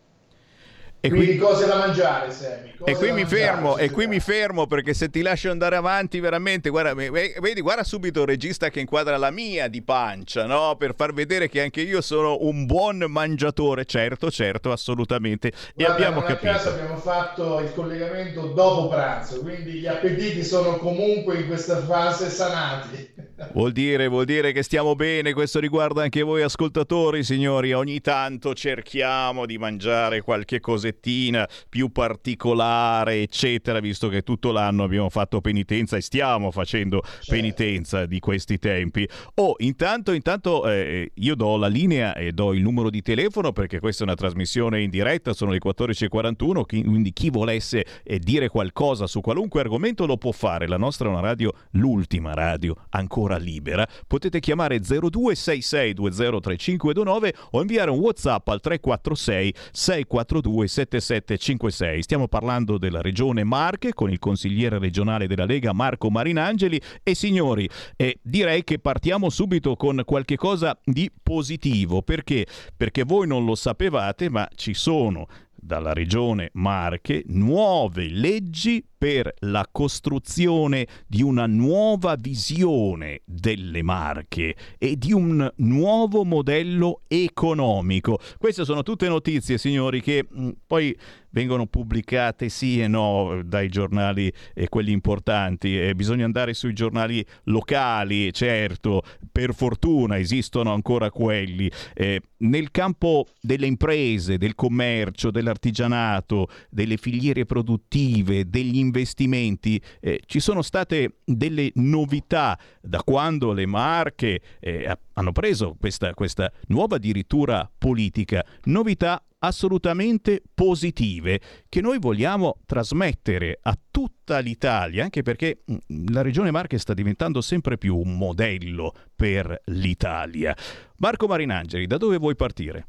E Quindi qui- cose da mangiare, Sammy. cose E qui mi mangiare, fermo, e qui mi fermo perché se ti lascio andare avanti veramente, guarda, ve- ve- vedi, guarda subito il regista che inquadra la mia di pancia, no? Per far vedere che anche io sono un buon mangiatore, certo, certo, assolutamente. E Guarda, abbiamo non a capito. abbiamo fatto il collegamento dopo pranzo, quindi gli appetiti sono comunque in questa fase sanati. Vuol dire, vuol dire che stiamo bene, questo riguarda anche voi ascoltatori, signori. Ogni tanto cerchiamo di mangiare qualche cosettina più particolare, eccetera, visto che tutto l'anno abbiamo fatto penitenza e stiamo facendo penitenza di questi tempi. Oh, intanto, intanto eh, io do la linea e do il numero di telefono perché questa è una trasmissione in diretta, sono le 14.41, chi- quindi chi volesse eh, dire qualcosa su qualunque argomento lo può fare. La nostra è una radio, l'ultima radio ancora libera. Potete chiamare 0266203529 o inviare un WhatsApp al 346 642 7756. Stiamo parlando della regione Marche con il consigliere regionale della Lega Marco Marinangeli e signori, eh, direi che partiamo subito con qualche cosa di positivo perché perché voi non lo sapevate, ma ci sono dalla regione Marche nuove leggi per la costruzione di una nuova visione delle Marche e di un nuovo modello economico. Queste sono tutte notizie, signori, che mh, poi vengono pubblicate sì e no dai giornali eh, quelli importanti e bisogna andare sui giornali locali, certo, per fortuna esistono ancora quelli. Eh, nel campo delle imprese, del commercio, dell'artigianato, delle filiere produttive, degli investimenti, eh, ci sono state delle novità da quando le marche eh, ha- hanno preso questa, questa nuova addirittura politica, novità assolutamente positive che noi vogliamo trasmettere a tutta l'Italia, anche perché mm, la regione Marche sta diventando sempre più un modello per l'Italia. Marco Marinangeli, da dove vuoi partire?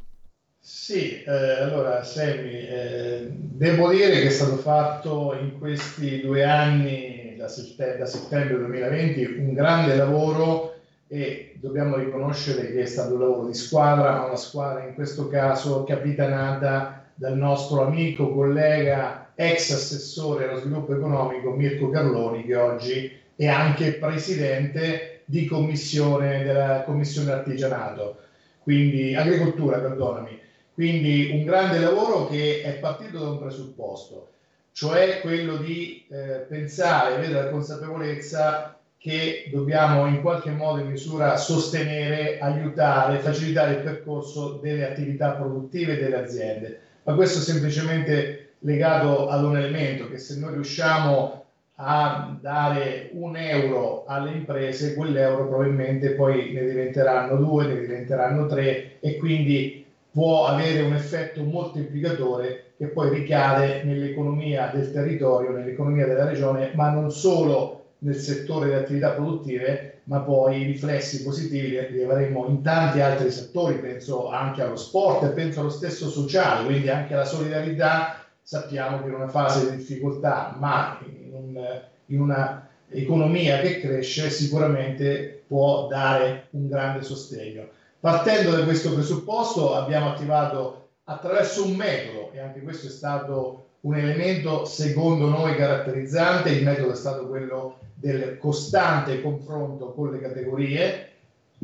Sì, eh, allora Sammy, eh, devo dire che è stato fatto in questi due anni, da, sette- da settembre 2020, un grande lavoro e dobbiamo riconoscere che è stato un lavoro di squadra, ma una squadra in questo caso capitanata dal nostro amico, collega, ex assessore allo sviluppo economico Mirko Carloni, che oggi è anche presidente di commissione della commissione artigianato, quindi agricoltura, perdonami. Quindi un grande lavoro che è partito da un presupposto, cioè quello di eh, pensare, avere la consapevolezza che dobbiamo in qualche modo in misura sostenere, aiutare, facilitare il percorso delle attività produttive delle aziende. Ma questo è semplicemente legato ad un elemento che se noi riusciamo a dare un euro alle imprese, quell'euro probabilmente poi ne diventeranno due, ne diventeranno tre e quindi può avere un effetto moltiplicatore che poi ricade nell'economia del territorio, nell'economia della regione, ma non solo nel settore delle attività produttive, ma poi riflessi positivi li avremo in tanti altri settori, penso anche allo sport penso allo stesso sociale, quindi anche alla solidarietà. Sappiamo che in una fase di difficoltà, ma in, un- in una economia che cresce, sicuramente può dare un grande sostegno. Partendo da questo presupposto abbiamo attivato attraverso un metodo, e anche questo è stato un elemento secondo noi caratterizzante, il metodo è stato quello del costante confronto con le categorie,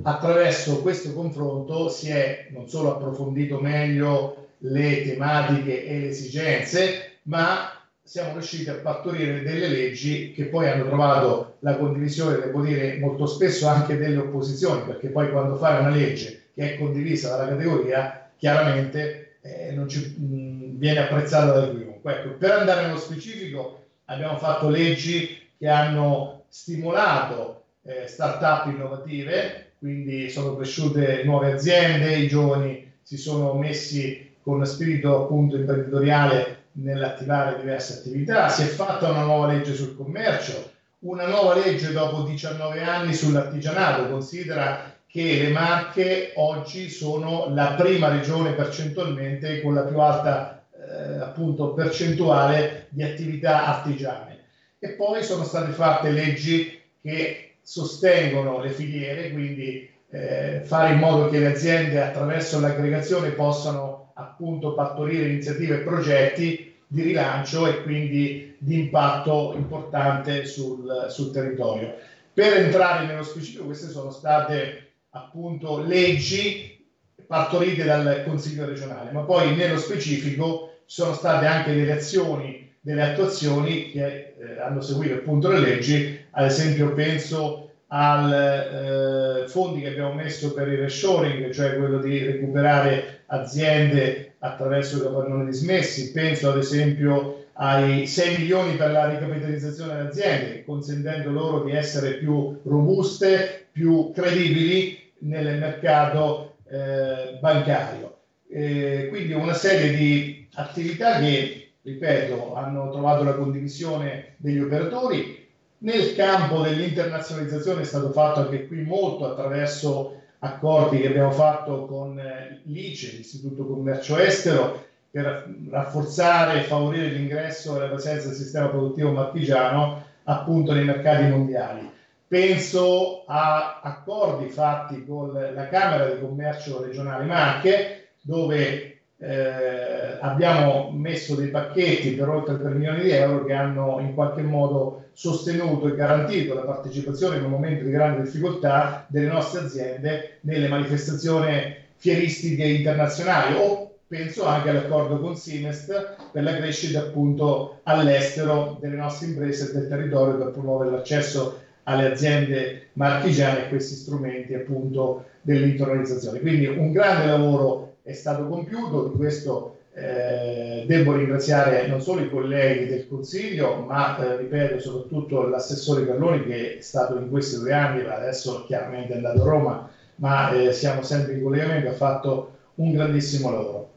attraverso questo confronto si è non solo approfondito meglio le tematiche e le esigenze, ma siamo riusciti a partorire delle leggi che poi hanno trovato la condivisione, devo dire, molto spesso anche delle opposizioni, perché poi quando fai una legge che è condivisa dalla categoria, chiaramente eh, non ci- mh, viene apprezzata da chiunque. Ecco, per andare nello specifico, abbiamo fatto leggi che hanno stimolato eh, start-up innovative, quindi sono cresciute nuove aziende, i giovani si sono messi con spirito appunto imprenditoriale nell'attivare diverse attività, si è fatta una nuova legge sul commercio, una nuova legge dopo 19 anni sull'artigianato, considera che le Marche oggi sono la prima regione percentualmente con la più alta eh, appunto percentuale di attività artigiane. E poi sono state fatte leggi che sostengono le filiere, quindi eh, fare in modo che le aziende attraverso l'aggregazione possano appunto partorire iniziative e progetti di rilancio e quindi di impatto importante sul, sul territorio. Per entrare nello specifico, queste sono state appunto leggi partorite dal Consiglio regionale, ma poi nello specifico ci sono state anche delle azioni, delle attuazioni che eh, hanno seguito appunto le leggi, ad esempio penso al eh, fondi che abbiamo messo per il reshoring, cioè quello di recuperare aziende attraverso i capannoni dismessi, penso ad esempio ai 6 milioni per la ricapitalizzazione delle aziende, consentendo loro di essere più robuste, più credibili nel mercato eh, bancario. Eh, quindi una serie di attività che, ripeto, hanno trovato la condivisione degli operatori. Nel campo dell'internazionalizzazione è stato fatto anche qui molto attraverso accordi che abbiamo fatto con eh, l'ICE, l'Istituto Commercio Estero, per rafforzare e favorire l'ingresso e la presenza del sistema produttivo marchigiano appunto nei mercati mondiali. Penso a accordi fatti con la Camera di Commercio regionale Marche, dove eh, abbiamo messo dei pacchetti per oltre 3 milioni di euro che hanno in qualche modo sostenuto e garantito la partecipazione in un momento di grande difficoltà delle nostre aziende nelle manifestazioni fieristiche internazionali o penso anche all'accordo con Simest per la crescita appunto all'estero delle nostre imprese e del territorio per promuovere l'accesso alle aziende marchigiane e questi strumenti appunto dell'internalizzazione. Quindi un grande lavoro è stato compiuto, di questo eh, devo ringraziare non solo i colleghi del Consiglio, ma eh, ripeto soprattutto l'assessore Carloni che è stato in questi due anni, adesso chiaramente è andato a Roma, ma eh, siamo sempre in collegamento, ha fatto un grandissimo lavoro.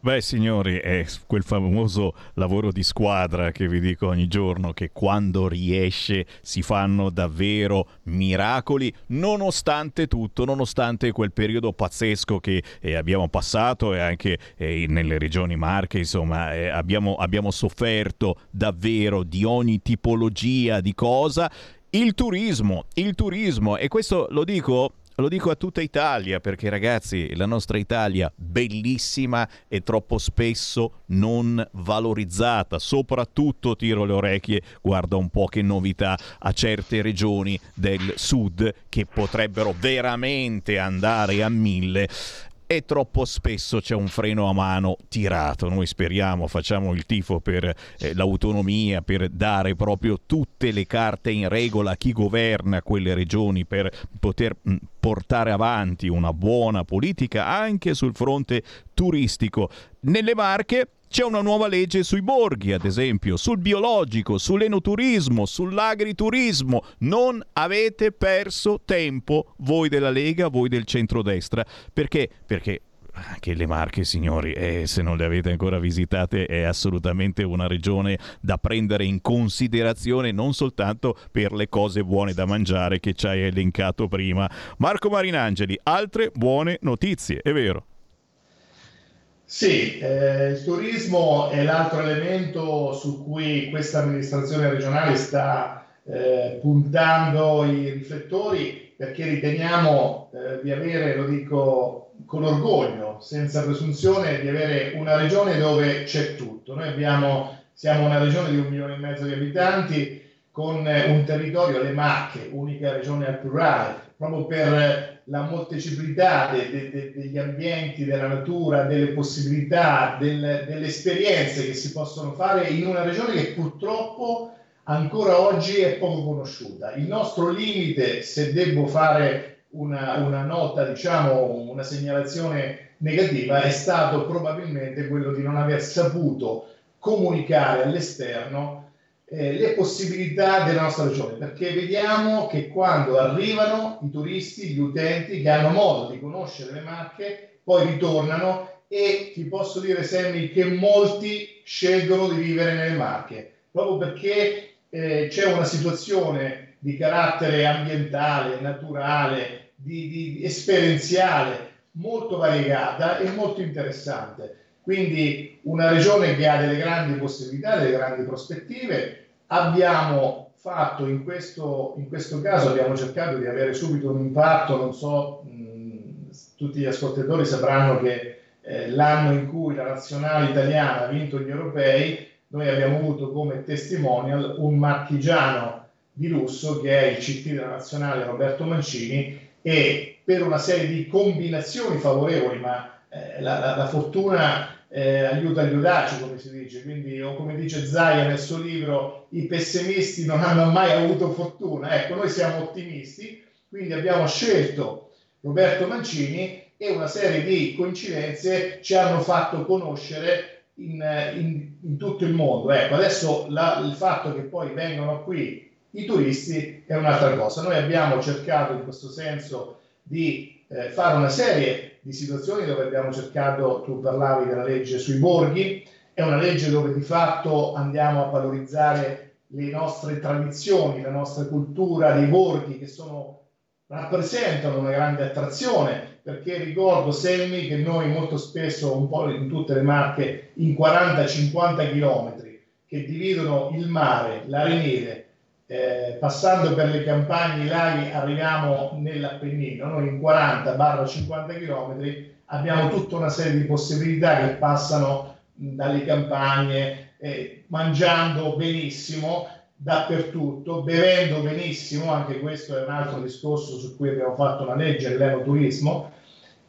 Beh, signori, è quel famoso lavoro di squadra che vi dico ogni giorno, che quando riesce si fanno davvero miracoli, nonostante tutto, nonostante quel periodo pazzesco che eh, abbiamo passato e anche eh, nelle regioni Marche, insomma, eh, abbiamo, abbiamo sofferto davvero di ogni tipologia di cosa. Il turismo, il turismo, e questo lo dico lo dico a tutta Italia perché ragazzi, la nostra Italia bellissima e troppo spesso non valorizzata, soprattutto tiro le orecchie, guarda un po' che novità a certe regioni del sud che potrebbero veramente andare a mille e troppo spesso c'è un freno a mano tirato. Noi speriamo, facciamo il tifo per eh, l'autonomia, per dare proprio tutte le carte in regola a chi governa quelle regioni per poter mh, portare avanti una buona politica anche sul fronte turistico. Nelle Marche c'è una nuova legge sui borghi, ad esempio, sul biologico, sull'enoturismo, sull'agriturismo. Non avete perso tempo voi della Lega, voi del centrodestra. Perché? Perché anche le Marche, signori, eh, se non le avete ancora visitate, è assolutamente una regione da prendere in considerazione non soltanto per le cose buone da mangiare che ci hai elencato prima. Marco Marinangeli, altre buone notizie, è vero? Sì, eh, il turismo è l'altro elemento su cui questa amministrazione regionale sta eh, puntando i riflettori perché riteniamo eh, di avere, lo dico con orgoglio, senza presunzione, di avere una regione dove c'è tutto. Noi abbiamo, siamo una regione di un milione e mezzo di abitanti con un territorio, le Marche, unica regione al plurale, proprio per la molteplicità de, de, de, degli ambienti, della natura, delle possibilità, del, delle esperienze che si possono fare in una regione che purtroppo ancora oggi è poco conosciuta. Il nostro limite, se devo fare una, una nota, diciamo, una segnalazione negativa, è stato probabilmente quello di non aver saputo comunicare all'esterno eh, le possibilità della nostra regione, perché vediamo che quando arrivano i turisti, gli utenti che hanno modo di conoscere le marche, poi ritornano e ti posso dire, Sammy, che molti scelgono di vivere nelle marche, proprio perché eh, c'è una situazione di carattere ambientale, naturale, di, di esperienziale molto variegata e molto interessante. Quindi una regione che ha delle grandi possibilità, delle grandi prospettive. Abbiamo fatto in questo, in questo caso, abbiamo cercato di avere subito un impatto, non so, mh, tutti gli ascoltatori sapranno che eh, l'anno in cui la nazionale italiana ha vinto gli europei, noi abbiamo avuto come testimonial un marchigiano di lusso che è il CT della nazionale Roberto Mancini e per una serie di combinazioni favorevoli, ma eh, la, la, la, fortuna eh, aiuta gli audaci, come si dice, quindi o come dice Zaia nel suo libro, i pessimisti non hanno mai avuto fortuna. Ecco, noi siamo ottimisti, quindi abbiamo scelto Roberto Mancini e una serie di coincidenze ci hanno fatto conoscere in, in, in tutto il mondo. Ecco, adesso la, il fatto che poi vengano qui i turisti è un'altra cosa. Noi abbiamo cercato in questo senso di eh, fare una serie di situazioni dove abbiamo cercato, tu parlavi della legge sui borghi, è una legge dove di fatto andiamo a valorizzare le nostre tradizioni, la nostra cultura dei borghi che sono, rappresentano una grande attrazione, perché ricordo Selmi che noi molto spesso, un po' in tutte le marche, in 40-50 chilometri che dividono il mare, l'arenile, eh, passando per le campagne, i laghi, arriviamo nell'Appennino. Noi in 40-50 km abbiamo tutta una serie di possibilità che passano dalle campagne, eh, mangiando benissimo dappertutto, bevendo benissimo, anche questo è un altro discorso su cui abbiamo fatto una legge, l'enoturismo,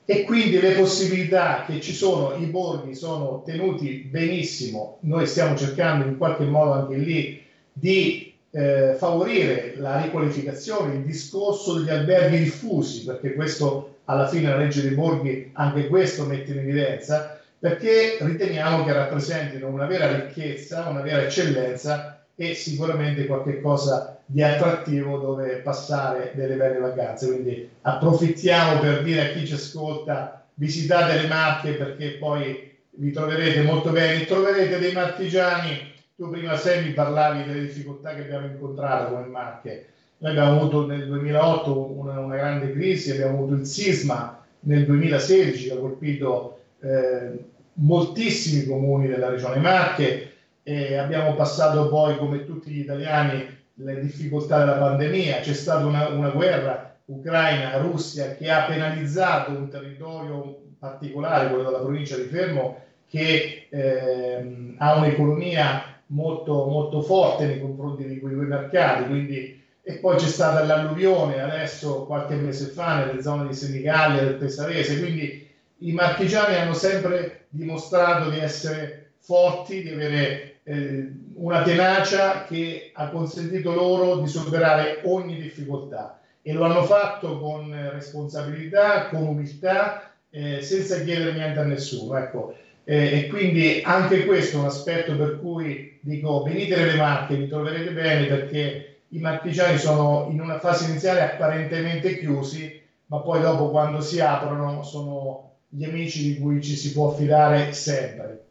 e quindi le possibilità che ci sono, i borghi sono tenuti benissimo, noi stiamo cercando in qualche modo anche lì di eh, favorire la riqualificazione, il discorso degli alberghi diffusi, perché questo alla fine la legge dei borghi anche questo mette in evidenza, perché riteniamo che rappresentino una vera ricchezza, una vera eccellenza e sicuramente qualcosa di attrattivo dove passare delle belle vacanze. Quindi approfittiamo per dire a chi ci ascolta visitate le Marche perché poi vi troverete molto bene, troverete dei marchigiani tu prima Sammy parlavi delle difficoltà che abbiamo incontrato come Marche. Noi abbiamo avuto nel 2008 una, una grande crisi, abbiamo avuto il sisma nel 2016 che ha colpito eh, moltissimi comuni della regione Marche e abbiamo passato poi, come tutti gli italiani, le difficoltà della pandemia. C'è stata una, una guerra Ucraina-Russia che ha penalizzato un territorio particolare, quello della provincia di Fermo, che eh, ha un'economia molto, molto forte nei confronti di quei due mercati, quindi, e poi c'è stata l'alluvione adesso qualche mese fa nelle zone di Senigallia, del Pesarese, quindi i marchigiani hanno sempre dimostrato di essere forti, di avere eh, una tenacia che ha consentito loro di superare ogni difficoltà e lo hanno fatto con responsabilità, con umiltà, eh, senza chiedere niente a nessuno. Ecco, eh, e quindi anche questo è un aspetto per cui dico venite nelle Marche, vi troverete bene perché i marchigiani sono in una fase iniziale apparentemente chiusi, ma poi dopo quando si aprono sono gli amici di cui ci si può fidare sempre.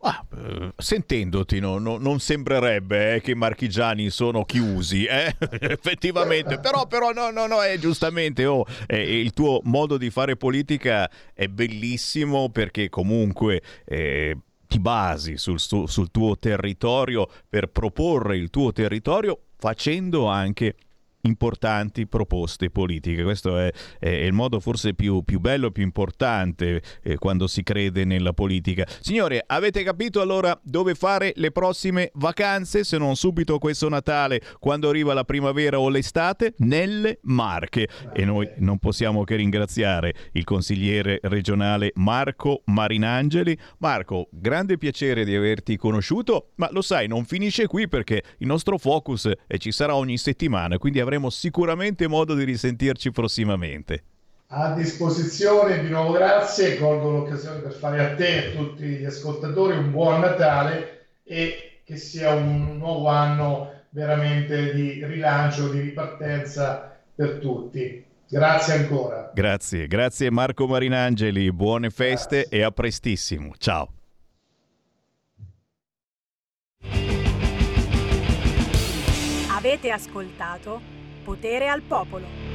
Ah, eh, sentendoti no, no, non sembrerebbe eh, che i marchigiani sono chiusi, eh? effettivamente, però, però no, no, no, è giustamente oh, eh, il tuo modo di fare politica è bellissimo perché comunque eh, ti basi sul, sul tuo territorio per proporre il tuo territorio facendo anche importanti proposte politiche. Questo è, è il modo forse più, più bello, più importante eh, quando si crede nella politica. Signore, avete capito allora dove fare le prossime vacanze, se non subito questo Natale, quando arriva la primavera o l'estate? Nelle Marche. E noi non possiamo che ringraziare il consigliere regionale Marco Marinangeli. Marco, grande piacere di averti conosciuto, ma lo sai, non finisce qui perché il nostro focus eh, ci sarà ogni settimana, quindi avremo sicuramente modo di risentirci prossimamente. A disposizione, di nuovo grazie, colgo l'occasione per fare a te e a tutti gli ascoltatori un buon Natale e che sia un nuovo anno veramente di rilancio, di ripartenza per tutti. Grazie ancora. Grazie, grazie Marco Marinangeli, buone feste grazie. e a prestissimo. Ciao. Avete ascoltato Potere al Popolo.